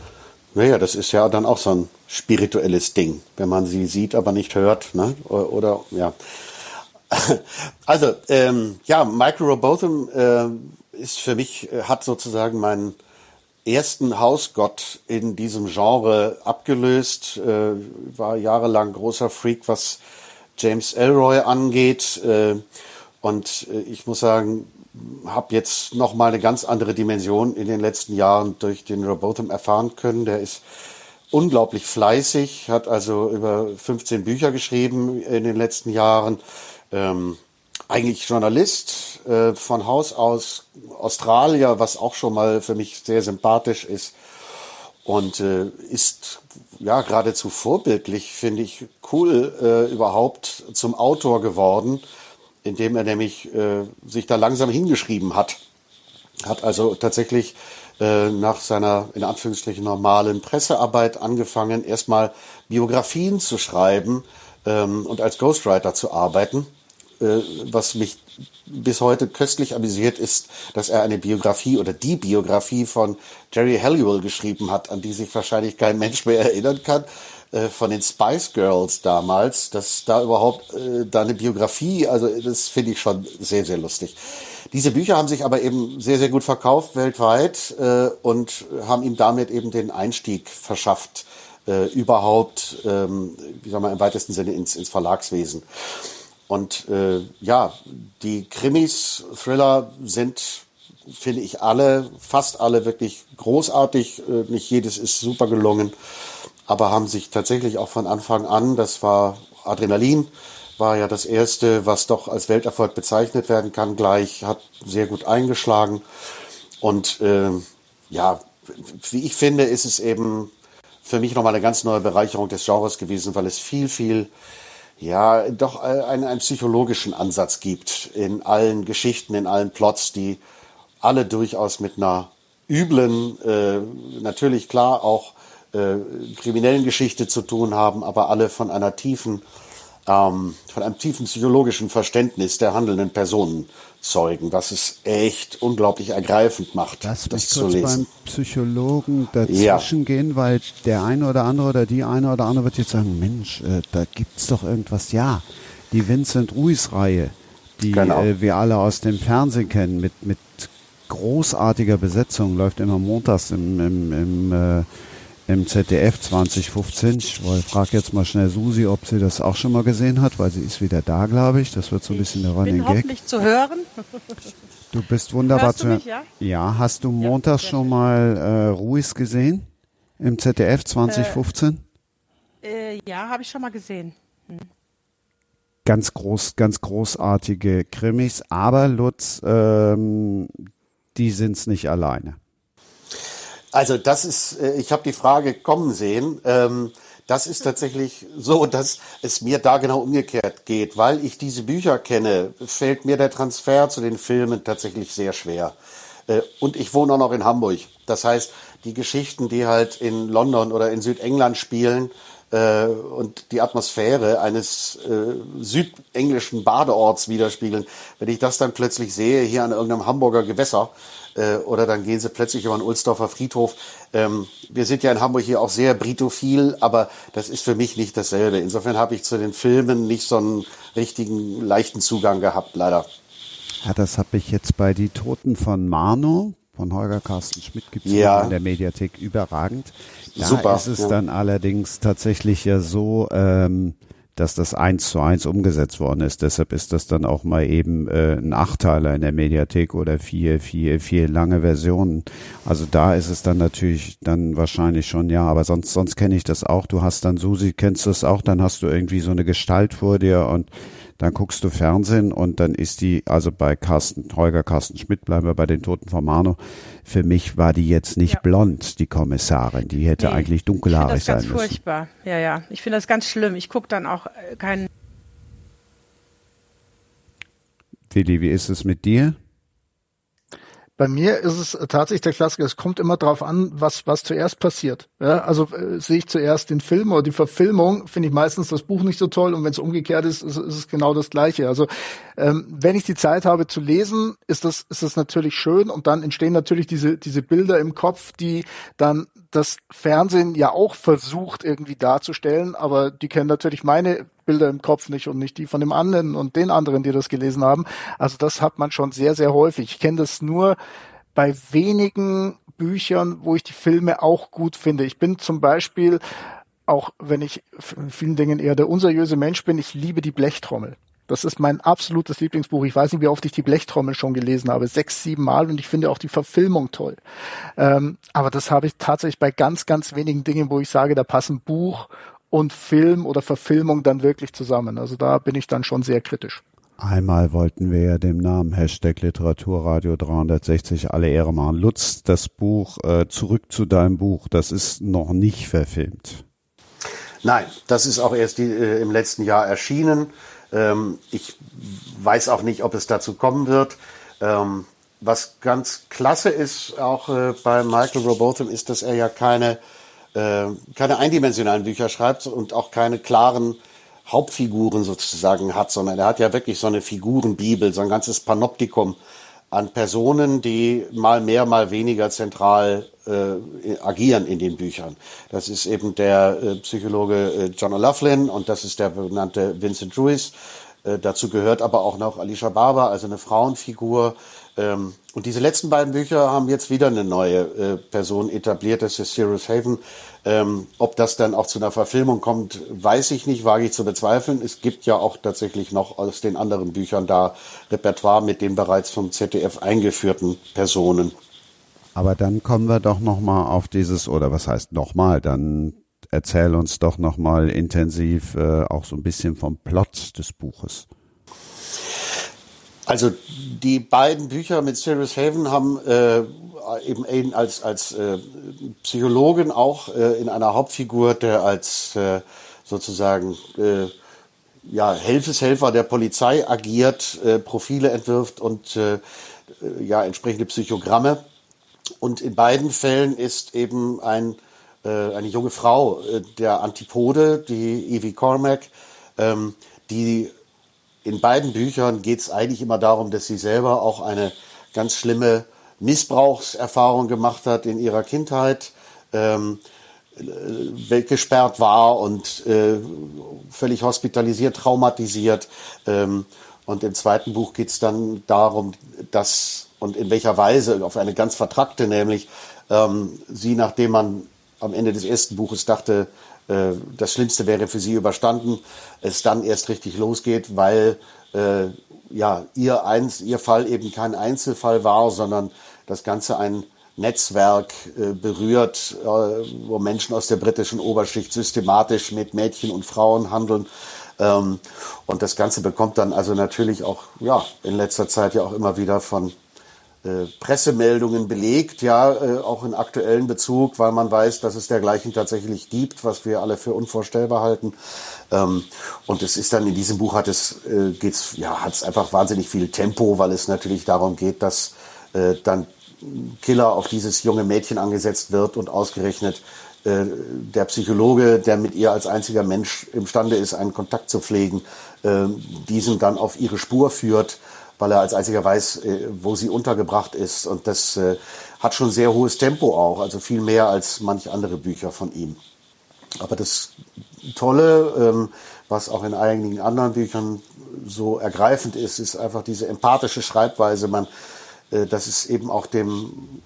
[SPEAKER 5] Naja, das ist ja dann auch so ein spirituelles Ding, wenn man sie sieht, aber nicht hört, ne? Oder, ja. Also, ähm, ja, Michael Robotham äh, ist für mich, äh, hat sozusagen meinen ersten Hausgott in diesem Genre abgelöst, äh, war jahrelang großer Freak, was James Elroy angeht. Äh, und äh, ich muss sagen, habe jetzt noch mal eine ganz andere Dimension in den letzten Jahren durch den Robotham erfahren können. Der ist unglaublich fleißig, hat also über 15 Bücher geschrieben in den letzten Jahren. Ähm, eigentlich Journalist, äh, von Haus aus Australier, was auch schon mal für mich sehr sympathisch ist. Und äh, ist ja geradezu vorbildlich, finde ich, cool äh, überhaupt zum Autor geworden, indem er nämlich äh, sich da langsam hingeschrieben hat. Hat also tatsächlich äh, nach seiner in Anführungsstrichen normalen Pressearbeit angefangen, erstmal Biografien zu schreiben ähm, und als Ghostwriter zu arbeiten. Äh, was mich bis heute köstlich amüsiert ist, dass er eine Biografie oder die Biografie von Jerry Halliwell geschrieben hat, an die sich wahrscheinlich kein Mensch mehr erinnern kann, äh, von den Spice Girls damals, dass da überhaupt äh, da eine Biografie, also das finde ich schon sehr, sehr lustig. Diese Bücher haben sich aber eben sehr, sehr gut verkauft weltweit äh, und haben ihm damit eben den Einstieg verschafft, äh, überhaupt, ähm, wie sagen wir, im weitesten Sinne ins, ins Verlagswesen. Und äh, ja, die Krimis, Thriller sind, finde ich, alle, fast alle wirklich großartig. Äh, nicht jedes ist super gelungen, aber haben sich tatsächlich auch von Anfang an, das war Adrenalin, war ja das erste, was doch als Welterfolg bezeichnet werden kann, gleich, hat sehr gut eingeschlagen. Und äh, ja, wie ich finde, ist es eben für mich nochmal eine ganz neue Bereicherung des Genres gewesen, weil es viel, viel ja, doch einen, einen psychologischen Ansatz gibt in allen Geschichten, in allen Plots, die alle durchaus mit einer üblen, äh, natürlich klar auch äh, kriminellen Geschichte zu tun haben, aber alle von einer tiefen, ähm, von einem tiefen psychologischen Verständnis der handelnden Personen zeugen, was es echt unglaublich ergreifend macht,
[SPEAKER 2] Lass
[SPEAKER 5] das
[SPEAKER 2] mich
[SPEAKER 5] zu
[SPEAKER 2] kurz
[SPEAKER 5] lesen.
[SPEAKER 2] beim Psychologen dazwischen
[SPEAKER 5] Ja.
[SPEAKER 2] gehen, weil der eine oder andere oder die eine oder andere wird jetzt sagen, Mensch, äh, da gibt's doch irgendwas. Ja, die Vincent Ruiz-Reihe, die
[SPEAKER 5] Genau.
[SPEAKER 2] äh, wir alle aus dem Fernsehen kennen, mit, mit großartiger Besetzung, läuft immer montags im, im, im, äh, im ZDF 2015. Ich frage jetzt mal schnell Susi, ob sie das auch schon mal gesehen hat, weil sie ist wieder da, glaube ich. Das wird so ein bisschen der Running Gag.
[SPEAKER 3] hoffentlich zu hören.
[SPEAKER 2] Du bist wunderbar
[SPEAKER 3] Hörst du
[SPEAKER 2] zu hören.
[SPEAKER 3] mich, ja?
[SPEAKER 2] Ja, hast du Montag
[SPEAKER 3] sehr
[SPEAKER 2] schon mal äh, Ruiz gesehen? Im ZDF 2015?
[SPEAKER 3] Äh, ja, habe ich schon mal gesehen.
[SPEAKER 2] ganz groß, ganz großartige Krimis, aber Lutz, ähm, die sind's nicht alleine.
[SPEAKER 5] Also das ist, äh, ich habe die Frage kommen sehen. Ähm, das ist tatsächlich so, dass es mir da genau umgekehrt geht. Weil ich diese Bücher kenne, fällt mir der Transfer zu den Filmen tatsächlich sehr schwer. Äh, Und ich wohne auch noch in Hamburg. Das heißt, die Geschichten, die halt in London oder in Südengland spielen äh, und die Atmosphäre eines südenglischen Badeorts widerspiegeln, wenn ich das dann plötzlich sehe, hier an irgendeinem Hamburger Gewässer, äh, oder dann gehen sie plötzlich über den Ulsdorfer Friedhof. Ähm, wir sind ja in Hamburg hier auch sehr britophil, aber das ist für mich nicht dasselbe. Insofern habe ich zu den Filmen nicht so einen richtigen leichten Zugang gehabt, leider.
[SPEAKER 2] Ja, das habe ich jetzt bei Die Toten von Marno von Holger Carsten Schmidt gibt's
[SPEAKER 5] Ja.
[SPEAKER 2] in der Mediathek überragend. Da
[SPEAKER 5] Super,
[SPEAKER 2] ist es
[SPEAKER 5] ja.
[SPEAKER 2] dann allerdings tatsächlich ja so, ähm, dass das eins zu eins umgesetzt worden ist. Deshalb ist das dann auch mal eben äh, ein Achteiler in der Mediathek oder vier, vier, vier lange Versionen. Also da ist es dann natürlich dann wahrscheinlich schon, ja, aber sonst, sonst kenne ich das auch. Du hast dann, Susi, kennst du es auch, dann hast du irgendwie so eine Gestalt vor dir und dann guckst du Fernsehen und dann ist die, also bei Carsten, Holger Carsten Schmidt, bleiben wir bei den Toten von Mano, für mich war die jetzt nicht
[SPEAKER 3] Ja.
[SPEAKER 2] blond, die Kommissarin. Die hätte
[SPEAKER 3] Nee,
[SPEAKER 2] eigentlich
[SPEAKER 3] Ich finde
[SPEAKER 2] dunkelhaarig
[SPEAKER 3] das ganz
[SPEAKER 2] sein müssen.
[SPEAKER 3] furchtbar. Ja, ja. Ich finde das ganz schlimm. Ich gucke dann auch äh, keinen.
[SPEAKER 2] Willi, wie ist es mit dir?
[SPEAKER 4] Bei mir ist es tatsächlich der Klassiker. Es kommt immer drauf an, was, was zuerst passiert. Ja, also äh, sehe ich zuerst den Film oder die Verfilmung, finde ich meistens das Buch nicht so toll und wenn es umgekehrt ist, ist, ist es genau das Gleiche. Also ähm, wenn ich die Zeit habe zu lesen, ist das, ist das natürlich schön und dann entstehen natürlich diese, diese Bilder im Kopf, die dann das Fernsehen ja auch versucht irgendwie darzustellen, aber die kennen natürlich meine Bilder im Kopf nicht und nicht die von dem anderen und den anderen, die das gelesen haben. Also das hat man schon sehr, sehr häufig. Ich kenne das nur bei wenigen Büchern, wo ich die Filme auch gut finde. Ich bin zum Beispiel, auch wenn ich in vielen Dingen eher der unseriöse Mensch bin, ich liebe die Blechtrommel. Das ist mein absolutes Lieblingsbuch. Ich weiß nicht, wie oft ich die Blechtrommel schon gelesen habe. Sechs, sieben Mal und ich finde auch die Verfilmung toll. Ähm, aber das habe ich tatsächlich bei ganz, ganz wenigen Dingen, wo ich sage, da passen Buch und Film oder Verfilmung dann wirklich zusammen. Also da bin ich dann schon sehr kritisch.
[SPEAKER 2] Einmal wollten wir ja dem Namen Hashtag Literaturradio 360 alle Ehre machen. Lutz, das Buch äh, Zurück zu deinem Buch, das ist noch nicht verfilmt.
[SPEAKER 5] Nein, das ist auch erst die, äh, im letzten Jahr erschienen. Ähm, ich weiß auch nicht, ob es dazu kommen wird. Ähm, was ganz klasse ist, auch äh, bei Michael Robotham, ist, dass er ja keine, äh, keine eindimensionalen Bücher schreibt und auch keine klaren Hauptfiguren sozusagen hat, sondern er hat ja wirklich so eine Figurenbibel, so ein ganzes Panoptikum an Personen, die mal mehr, mal weniger zentral äh, agieren in den Büchern. Das ist eben der äh, Psychologe äh, John O'Loughlin und das ist der benannte Vincent Ruiz. Äh, dazu gehört aber auch noch Alicia Barber, also eine Frauenfigur. Ähm, und diese letzten beiden Bücher haben jetzt wieder eine neue äh, Person etabliert, das ist Cyrus Haven. Ähm, ob das dann auch zu einer Verfilmung kommt, weiß ich nicht, wage ich zu bezweifeln. Es gibt ja auch tatsächlich noch aus den anderen Büchern da Repertoire mit den bereits vom ZDF eingeführten Personen.
[SPEAKER 2] Aber dann kommen wir doch noch mal auf dieses oder was heißt noch mal, dann erzähl uns doch noch mal intensiv äh, auch so ein bisschen vom Plot des Buches.
[SPEAKER 5] Also die beiden Bücher mit Cyrus Haven haben äh, eben als, als äh, Psychologen auch äh, in einer Hauptfigur, der als äh, sozusagen äh, ja, Helfeshelfer der Polizei agiert, äh, Profile entwirft und ja, entsprechende Psychogramme. Und in beiden Fällen ist eben ein, eine junge Frau der Antipode, die Evie Cormac, ähm, die in beiden Büchern geht es eigentlich immer darum, dass sie selber auch eine ganz schlimme Missbrauchserfahrung gemacht hat in ihrer Kindheit, ähm, weggesperrt war und äh, völlig hospitalisiert, traumatisiert. Ähm, und im zweiten Buch geht es dann darum, dass und in welcher Weise, auf eine ganz vertrackte, nämlich ähm, sie, nachdem man am Ende des ersten Buches dachte, äh, das Schlimmste wäre für sie überstanden, es dann erst richtig losgeht, weil äh, ja ihr, eins, ihr Fall eben kein Einzelfall war, sondern das Ganze ein Netzwerk äh, berührt, äh, wo Menschen aus der britischen Oberschicht systematisch mit Mädchen und Frauen handeln. Ähm, und das Ganze bekommt dann also natürlich auch ja, in letzter Zeit ja auch immer wieder von äh, Pressemeldungen belegt, ja, äh, auch in aktuellen Bezug, weil man weiß, dass es dergleichen tatsächlich gibt, was wir alle für unvorstellbar halten. Ähm, und es ist dann in diesem Buch hat es äh, geht's ja hat es einfach wahnsinnig viel Tempo, weil es natürlich darum geht, dass dann Killer auf dieses junge Mädchen angesetzt wird und ausgerechnet der Psychologe, der mit ihr als einziger Mensch imstande ist, einen Kontakt zu pflegen, diesen dann auf ihre Spur führt weil er als einziger weiß, äh, wo sie untergebracht ist. Und das äh, hat schon sehr hohes Tempo auch, also viel mehr als manche andere Bücher von ihm. Aber das Tolle, ähm, was auch in einigen anderen Büchern so ergreifend ist, ist einfach diese empathische Schreibweise. Man, äh, dass es eben auch dem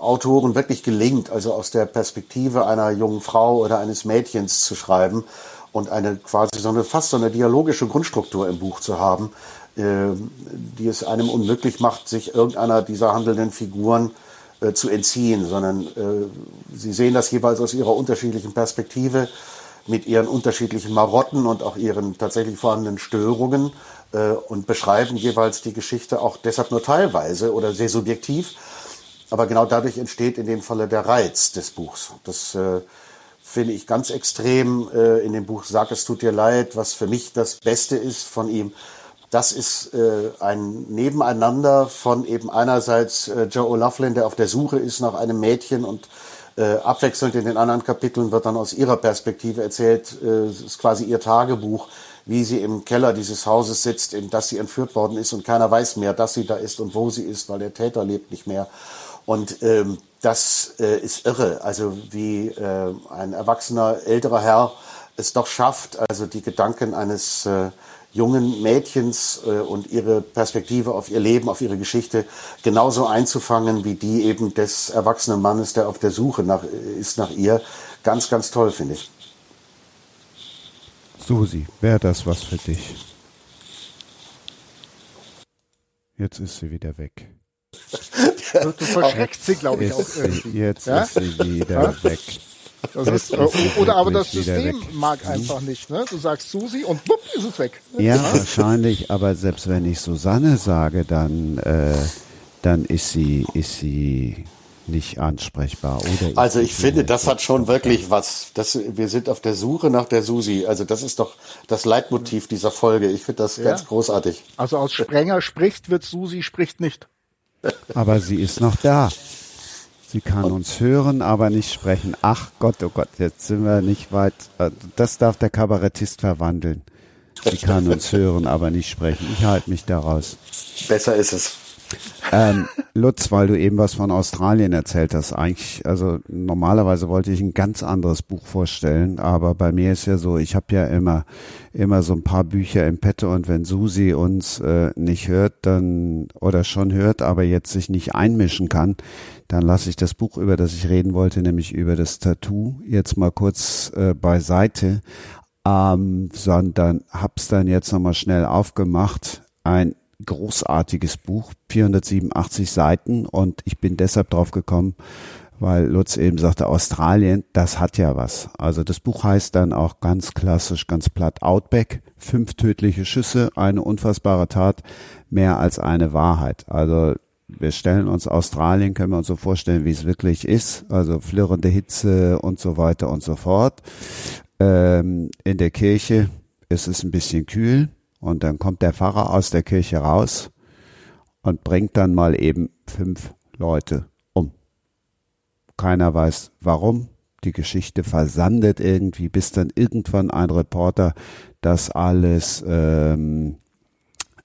[SPEAKER 5] Autoren wirklich gelingt, also aus der Perspektive einer jungen Frau oder eines Mädchens zu schreiben und eine quasi so eine fast so eine dialogische Grundstruktur im Buch zu haben, die es einem unmöglich macht, sich irgendeiner dieser handelnden Figuren äh, zu entziehen, sondern äh, sie sehen das jeweils aus ihrer unterschiedlichen Perspektive mit ihren unterschiedlichen Marotten und auch ihren tatsächlich vorhandenen Störungen äh, und beschreiben jeweils die Geschichte auch deshalb nur teilweise oder sehr subjektiv. Aber genau dadurch entsteht in dem Falle der Reiz des Buchs. Das äh, finde ich ganz extrem äh, in dem Buch Sag es tut dir leid, was für mich das Beste ist von ihm, das ist äh, ein Nebeneinander von eben einerseits äh, Joe O'Loughlin, der auf der Suche ist nach einem Mädchen und äh, abwechselnd in den anderen Kapiteln wird dann aus ihrer Perspektive erzählt, äh, ist quasi ihr Tagebuch, wie sie im Keller dieses Hauses sitzt, in das sie entführt worden ist und keiner weiß mehr, dass sie da ist und wo sie ist, weil der Täter lebt nicht mehr. Und ähm, das äh, ist irre, also wie äh, ein erwachsener älterer Herr es doch schafft, also die Gedanken eines äh, jungen Mädchens äh, und ihre Perspektive auf ihr Leben, auf ihre Geschichte genauso einzufangen wie die eben des erwachsenen Mannes, der auf der Suche nach, ist nach ihr. Ganz, ganz toll, finde ich.
[SPEAKER 2] Susi, wäre das was für dich? Jetzt ist sie wieder weg.
[SPEAKER 4] Du, du verschreckst sie, glaube ich, auch irgendwie.
[SPEAKER 2] jetzt
[SPEAKER 4] Ja?
[SPEAKER 2] ist sie wieder weg.
[SPEAKER 4] Das ist,
[SPEAKER 2] sie
[SPEAKER 4] oder aber das System
[SPEAKER 2] weg.
[SPEAKER 4] mag einfach nicht. Ne? Du sagst Susi und wupp ist es weg.
[SPEAKER 2] Ja, wahrscheinlich, aber selbst wenn ich Susanne sage, dann, äh, dann ist sie, ist sie nicht ansprechbar. Oder
[SPEAKER 5] Also ich finde, das hat schon wirklich was. Das, wir sind auf der Suche nach der Susi. Also das ist doch das Leitmotiv dieser Folge. Ich finde das ganz großartig.
[SPEAKER 4] Also aus Sprenger spricht, wird Susi spricht nicht.
[SPEAKER 2] Aber sie ist noch da. Sie kann uns hören, aber nicht sprechen. Ach Gott, oh Gott, jetzt sind wir nicht weit. äh, Das darf der Kabarettist verwandeln. Sie kann uns hören, aber nicht sprechen. Ich halte mich daraus.
[SPEAKER 5] Besser ist es.
[SPEAKER 2] Ähm, Lutz, weil du eben was von Australien erzählt hast, eigentlich, also normalerweise wollte ich ein ganz anderes Buch vorstellen, aber bei mir ist ja so, ich habe ja immer, immer so ein paar Bücher im Petto und wenn Susi uns äh, nicht hört, dann oder schon hört, aber jetzt sich nicht einmischen kann, dann lasse ich das Buch, über das ich reden wollte, nämlich über das Tattoo, jetzt mal kurz äh, beiseite, ähm, sondern hab's dann jetzt nochmal schnell aufgemacht. Ein großartiges Buch, 487 Seiten und ich bin deshalb drauf gekommen, weil Lutz eben sagte, Australien, das hat ja was. Also das Buch heißt dann auch ganz klassisch, ganz platt Outback, fünf tödliche Schüsse, eine unfassbare Tat, mehr als eine Wahrheit. Also wir stellen uns Australien, können wir uns so vorstellen, wie es wirklich ist, also flirrende Hitze und so weiter und so fort. Ähm, in der Kirche ist es ein bisschen kühl und dann kommt der Pfarrer aus der Kirche raus und bringt dann mal eben fünf Leute um. Keiner weiß warum. Die Geschichte versandet irgendwie, bis dann irgendwann ein Reporter das alles ähm,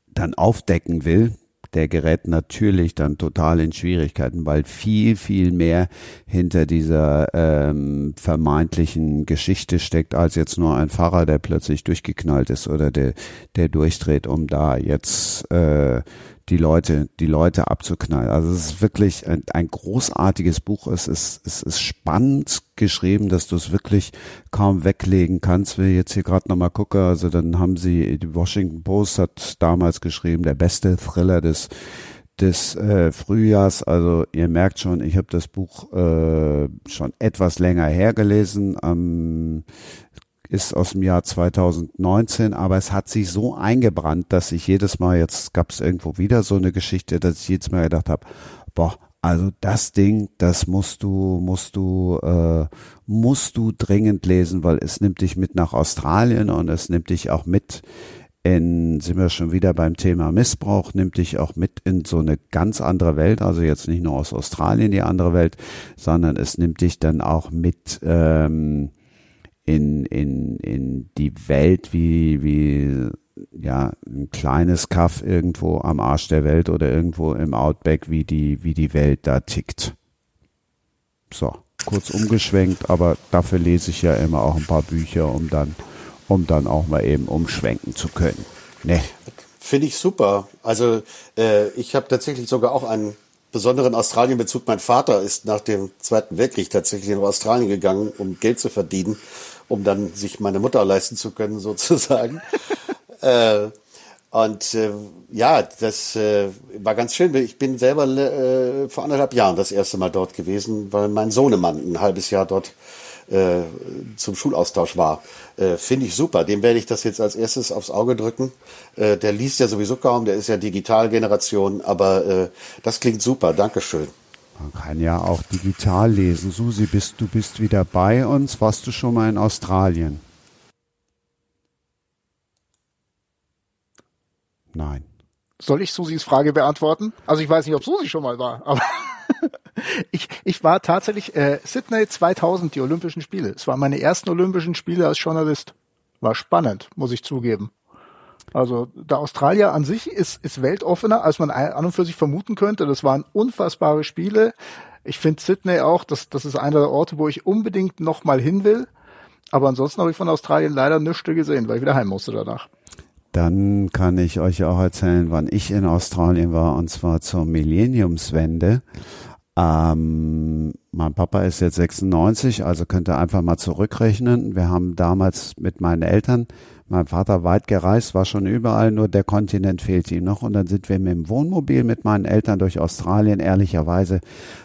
[SPEAKER 2] dann aufdecken will. Der gerät natürlich dann total in Schwierigkeiten, weil viel, viel mehr hinter dieser ähm, vermeintlichen Geschichte steckt, als jetzt nur ein Pfarrer, der plötzlich durchgeknallt ist oder der, der durchdreht, um da jetzt äh, die Leute, die Leute abzuknallen. Also es ist wirklich ein, ein großartiges Buch. Es ist, es ist spannend geschrieben, dass du es wirklich kaum weglegen kannst. Wenn ich jetzt hier gerade nochmal gucke, also dann haben sie, die Washington Post hat damals geschrieben, der beste Thriller des des äh, Frühjahrs. Also ihr merkt schon, ich habe das Buch äh, schon etwas länger hergelesen. Ähm, ist aus dem Jahr 2019, aber es hat sich so eingebrannt, dass ich jedes Mal, jetzt gab es irgendwo wieder so eine Geschichte, dass ich jedes Mal gedacht habe, boah, also das Ding, das musst du, musst du, äh, musst du dringend lesen, weil es nimmt dich mit nach Australien und es nimmt dich auch mit in, sind wir schon wieder beim Thema Missbrauch, nimmt dich auch mit in so eine ganz andere Welt, also jetzt nicht nur aus Australien die andere Welt, sondern es nimmt dich dann auch mit ähm, in, in, in die Welt wie, wie ja, ein kleines Kaff irgendwo am Arsch der Welt oder irgendwo im Outback, wie die, wie die Welt da tickt. So, kurz umgeschwenkt, aber dafür lese ich ja immer auch ein paar Bücher, um dann, um dann auch mal eben umschwenken zu können. Ne,
[SPEAKER 5] Finde ich super. Also äh, ich habe tatsächlich sogar auch einen besonderen Australienbezug. Mein Vater ist nach dem Zweiten Weltkrieg tatsächlich nach Australien gegangen, um Geld zu verdienen, um dann sich meine Mutter leisten zu können, sozusagen. äh, und äh, ja, das äh, war ganz schön. Ich bin selber äh, vor anderthalb Jahren das erste Mal dort gewesen, weil mein Sohnemann ein halbes Jahr dort äh, zum Schulaustausch war. Äh, Finde ich super. Dem werde ich das jetzt als erstes aufs Auge drücken. Äh, der liest ja sowieso kaum, der ist ja Digitalgeneration, aber äh, das klingt super. Dankeschön.
[SPEAKER 2] Man kann ja auch digital lesen. Susi, bist, du bist wieder bei uns. Warst du schon mal in Australien? Nein.
[SPEAKER 4] Soll ich Susis Frage beantworten? Also ich weiß nicht, ob Susi schon mal war, aber ich, ich war tatsächlich äh, Sydney 2000, die Olympischen Spiele. Es waren meine ersten Olympischen Spiele als Journalist. War spannend, muss ich zugeben. Also der Australier an sich ist, ist weltoffener, als man an und für sich vermuten könnte. Das waren unfassbare Spiele. Ich finde Sydney auch, das, das ist einer der Orte, wo ich unbedingt noch mal hin will. Aber ansonsten habe ich von Australien leider nichts gesehen, weil ich wieder heim musste danach.
[SPEAKER 2] Dann kann ich euch auch erzählen, wann ich in Australien war, und zwar zur Millenniumswende. Ähm, mein Papa ist jetzt 96, also könnt ihr einfach mal zurückrechnen. Wir haben damals mit meinen Eltern, mein Vater weit gereist, war schon überall, nur der Kontinent fehlte ihm noch. Und dann sind wir mit dem Wohnmobil mit meinen Eltern durch Australien. Ehrlicherweise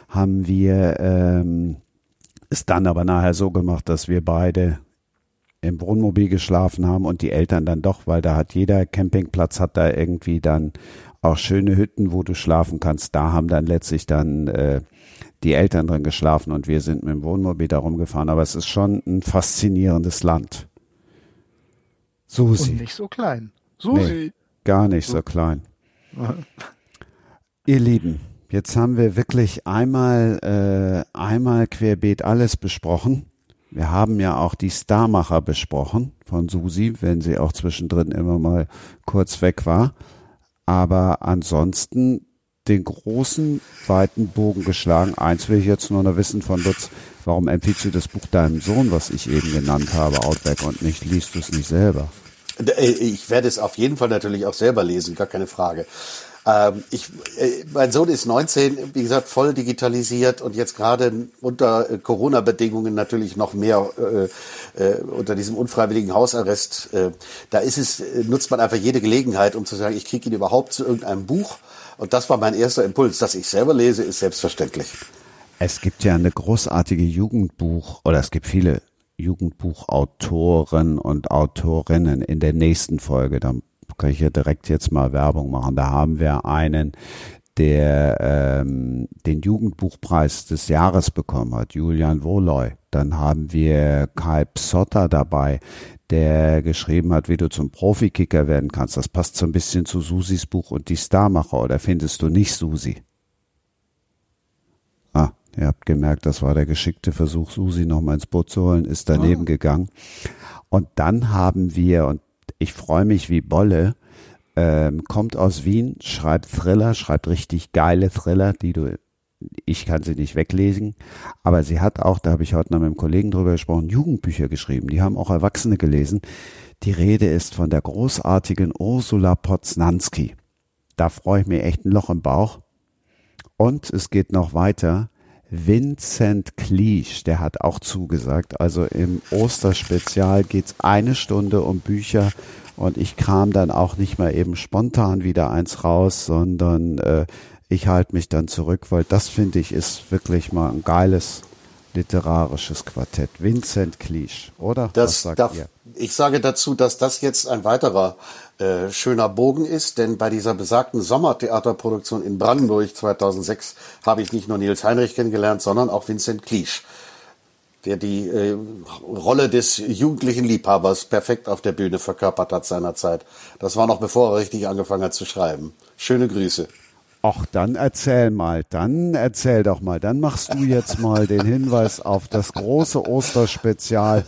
[SPEAKER 2] haben wir ähm, es dann aber nachher so gemacht, dass wir beide im Wohnmobil geschlafen haben und die Eltern dann doch, weil da hat jeder Campingplatz hat da irgendwie dann auch schöne Hütten, wo du schlafen kannst. Da haben dann letztlich dann äh, die Eltern drin geschlafen und wir sind mit dem Wohnmobil da rumgefahren. Aber es ist schon ein faszinierendes Land.
[SPEAKER 4] Susi. Und nicht so klein.
[SPEAKER 2] Susi. Nee, gar nicht so klein. Ihr Lieben, jetzt haben wir wirklich einmal, äh, einmal querbeet alles besprochen. Wir haben ja auch die Starmacher besprochen von Susi, wenn sie auch zwischendrin immer mal kurz weg war. Aber ansonsten den großen, weiten Bogen geschlagen. Eins will ich jetzt nur noch wissen von Lutz. Warum empfiehlst du das Buch deinem Sohn, was ich eben genannt habe, Outback, und nicht liest du es nicht selber?
[SPEAKER 5] Äh, ich werde es auf jeden Fall natürlich auch selber lesen, gar keine Frage. Ähm, ich, äh, mein Sohn ist 19, wie gesagt, voll digitalisiert und jetzt gerade unter äh, Corona-Bedingungen natürlich noch mehr äh, äh, unter diesem unfreiwilligen Hausarrest. Äh, da ist es, nutzt man einfach jede Gelegenheit, um zu sagen, ich kriege ihn überhaupt zu irgendeinem Buch. Und das war mein erster Impuls. Dass ich selber lese, ist selbstverständlich.
[SPEAKER 2] Es gibt ja eine großartige Jugendbuch, oder es gibt viele Jugendbuchautoren und Autorinnen in der nächsten Folge. Da kann ich ja direkt jetzt mal Werbung machen. Da haben wir einen, der ähm, den Jugendbuchpreis des Jahres bekommen hat, Julian Woloy. Dann haben wir Kai Psotta dabei, der geschrieben hat, wie du zum Profikicker werden kannst. Das passt so ein bisschen zu Susis Buch und die Starmacher, oder findest du nicht, Susi? Ihr habt gemerkt, das war der geschickte Versuch, Susi noch mal ins Boot zu holen, ist daneben oh. gegangen. Und dann haben wir, und ich freue mich wie Bolle. Ähm, kommt aus Wien, schreibt Thriller, schreibt richtig geile Thriller, die du, ich kann sie nicht weglesen, aber sie hat auch, da habe ich heute noch mit einem Kollegen drüber gesprochen, Jugendbücher geschrieben. Die haben auch Erwachsene gelesen. Die Rede ist von der großartigen Ursula Poznanski. Da freue ich mich echt ein Loch im Bauch. Und es geht noch weiter. Vincent Cleach, der hat auch zugesagt. Also im Osterspezial geht's eine Stunde um Bücher und ich kram dann auch nicht mal eben spontan wieder eins raus, sondern äh, ich halte mich dann zurück, weil das finde ich ist wirklich mal ein geiles literarisches Quartett. Vincent Cleach, oder?
[SPEAKER 5] Das darf, ich sage dazu, dass das jetzt ein weiterer äh, schöner Bogen ist, denn bei dieser besagten Sommertheaterproduktion in Brandenburg 2006 habe ich nicht nur Nils Heinrich kennengelernt, sondern auch Vincent Cleach, der die äh, Rolle des jugendlichen Liebhabers perfekt auf der Bühne verkörpert hat seinerzeit. Das war noch bevor er richtig angefangen hat zu schreiben. Schöne Grüße.
[SPEAKER 2] Ach, dann erzähl mal, dann erzähl doch mal, dann machst du jetzt mal den Hinweis auf das große Osterspezial.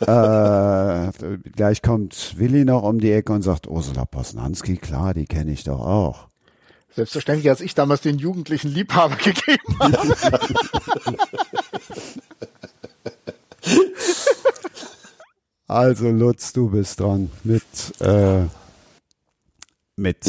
[SPEAKER 2] Äh, gleich kommt Willi noch um die Ecke und sagt, Ursula Posnanski, klar, die kenne ich doch auch.
[SPEAKER 4] Selbstverständlich, als ich damals den jugendlichen Liebhaber gegeben habe.
[SPEAKER 2] also Lutz, du bist dran mit äh, mit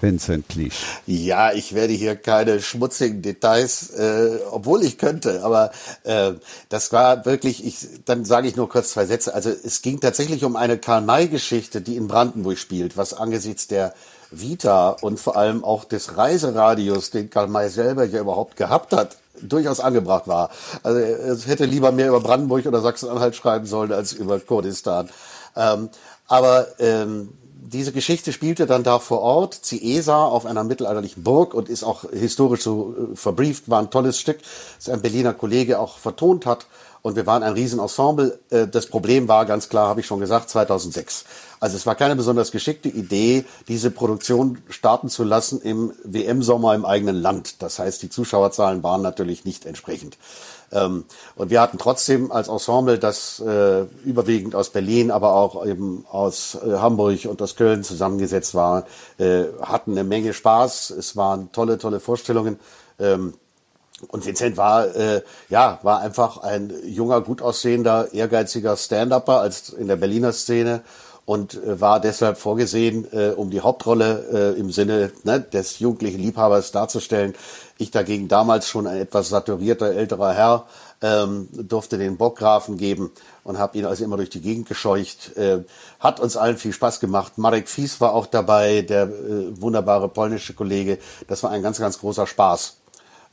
[SPEAKER 2] Vincent Cleach.
[SPEAKER 5] Ja, ich werde hier keine schmutzigen Details, äh, obwohl ich könnte, aber äh, das war wirklich, ich, dann sage ich nur kurz zwei Sätze. Also es ging tatsächlich um eine Karl-May-Geschichte, die in Brandenburg spielt, was angesichts der Vita und vor allem auch des Reiseradios, den Karl May selber ja überhaupt gehabt hat, durchaus angebracht war. Also es hätte lieber mehr über Brandenburg oder Sachsen-Anhalt schreiben sollen als über Kurdistan. Ähm, aber ähm, diese Geschichte spielte dann da vor Ort, Ciesa auf einer mittelalterlichen Burg und ist auch historisch so äh, verbrieft, war ein tolles Stück, das ein Berliner Kollege auch vertont hat. Und wir waren ein Riesenensemble. Äh, das Problem war ganz klar, habe ich schon gesagt, 2006. Also es war keine besonders geschickte Idee, diese Produktion starten zu lassen im WM-Sommer im eigenen Land. Das heißt, die Zuschauerzahlen waren natürlich nicht entsprechend. Ähm, und wir hatten trotzdem als Ensemble, das äh, überwiegend aus Berlin, aber auch eben aus äh, Hamburg und aus Köln zusammengesetzt war, äh, hatten eine Menge Spaß. Es waren tolle, tolle Vorstellungen. Ähm, und Vincent war, äh, ja, war einfach ein junger, gut aussehender, ehrgeiziger Stand-Upper als in der Berliner Szene und äh, war deshalb vorgesehen, äh, um die Hauptrolle äh, im Sinne ne, des jugendlichen Liebhabers darzustellen. Ich dagegen damals schon ein etwas saturierter älterer Herr ähm, durfte den Bockgrafen geben und habe ihn also immer durch die Gegend gescheucht. Äh, hat uns allen viel Spaß gemacht. Marek Fies war auch dabei, der äh, wunderbare polnische Kollege. Das war ein ganz, ganz großer Spaß.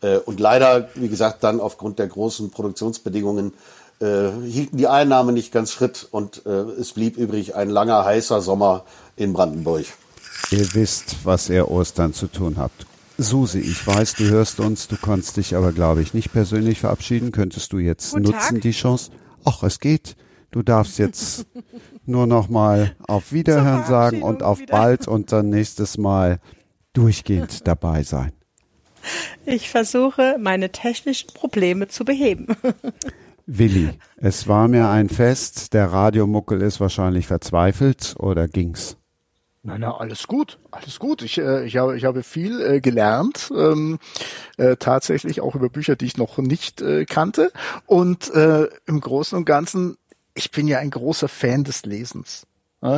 [SPEAKER 5] Äh, und leider, wie gesagt, dann aufgrund der großen Produktionsbedingungen äh, hielten die Einnahmen nicht ganz Schritt und äh, es blieb übrig ein langer, heißer Sommer in Brandenburg.
[SPEAKER 2] Ihr wisst, was ihr Ostern zu tun habt. Susi, ich weiß, du hörst uns, du kannst dich aber, glaube ich, nicht persönlich verabschieden. Könntest du jetzt Guten nutzen, Tag. die Chance? Ach, es geht. Du darfst jetzt nur noch mal auf Wiederhören sagen und auf wieder. bald und dann nächstes Mal durchgehend dabei sein.
[SPEAKER 3] Ich versuche, meine technischen Probleme zu beheben.
[SPEAKER 2] Willi, es war mir ein Fest. Der Radiomuckel ist wahrscheinlich verzweifelt oder ging's?
[SPEAKER 4] Nein, na, alles gut, alles gut. Ich, äh, ich, habe, ich habe viel äh, gelernt, ähm, äh, tatsächlich auch über Bücher, die ich noch nicht äh, kannte. Und äh, im Großen und Ganzen, ich bin ja ein großer Fan des Lesens.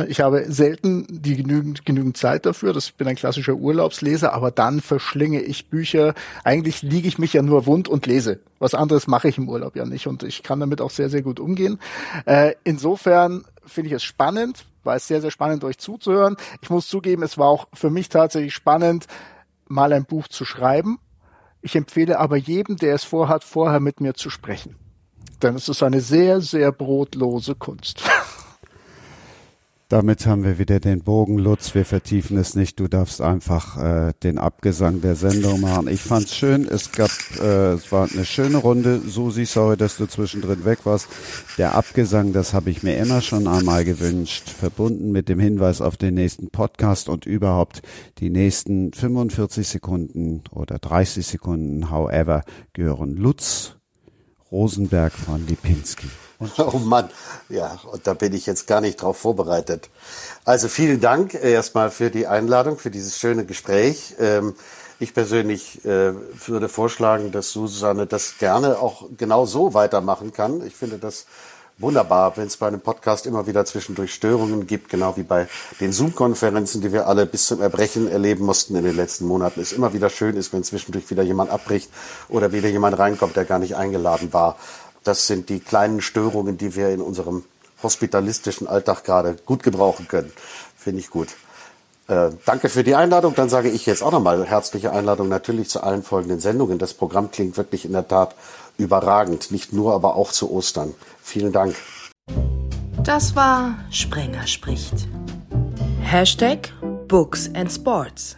[SPEAKER 4] Ich habe selten die genügend, genügend Zeit dafür. Das bin ein klassischer Urlaubsleser, aber dann verschlinge ich Bücher. Eigentlich liege ich mich ja nur wund und lese. Was anderes mache ich im Urlaub ja nicht und ich kann damit auch sehr, sehr gut umgehen. Äh, insofern finde ich es spannend, war es sehr, sehr spannend, euch zuzuhören. Ich muss zugeben, es war auch für mich tatsächlich spannend, mal ein Buch zu schreiben. Ich empfehle aber jedem, der es vorhat, vorher mit mir zu sprechen. Denn es ist eine sehr, sehr brotlose Kunst.
[SPEAKER 2] Damit haben wir wieder den Bogen, Lutz. Wir vertiefen es nicht. Du darfst einfach äh, den Abgesang der Sendung machen. Ich fand's schön. Es gab, äh, es war eine schöne Runde. Susi, sorry, dass du zwischendrin weg warst. Der Abgesang, das habe ich mir immer schon einmal gewünscht. Verbunden mit dem Hinweis auf den nächsten Podcast und überhaupt die nächsten 45 Sekunden oder 30 Sekunden, however, gehören Lutz Rosenberg von Lipinski.
[SPEAKER 5] Oh Mann, ja, und da bin ich jetzt gar nicht drauf vorbereitet. Also vielen Dank erstmal für die Einladung, für dieses schöne Gespräch. Ähm, ich persönlich äh, würde vorschlagen, dass Susanne das gerne auch genau so weitermachen kann. Ich finde das wunderbar, wenn es bei einem Podcast immer wieder zwischendurch Störungen gibt, genau wie bei den Zoom-Konferenzen, die wir alle bis zum Erbrechen erleben mussten in den letzten Monaten. Es immer wieder schön ist, wenn zwischendurch wieder jemand abbricht oder wieder jemand reinkommt, der gar nicht eingeladen war. Das sind die kleinen Störungen, die wir in unserem hospitalistischen Alltag gerade gut gebrauchen können. Finde ich gut. Äh, danke für die Einladung. Dann sage ich jetzt auch nochmal herzliche Einladung natürlich zu allen folgenden Sendungen. Das Programm klingt wirklich in der Tat überragend. Nicht nur, aber auch zu Ostern. Vielen Dank.
[SPEAKER 1] Das war Sprenger spricht. Hashtag Books and Sports.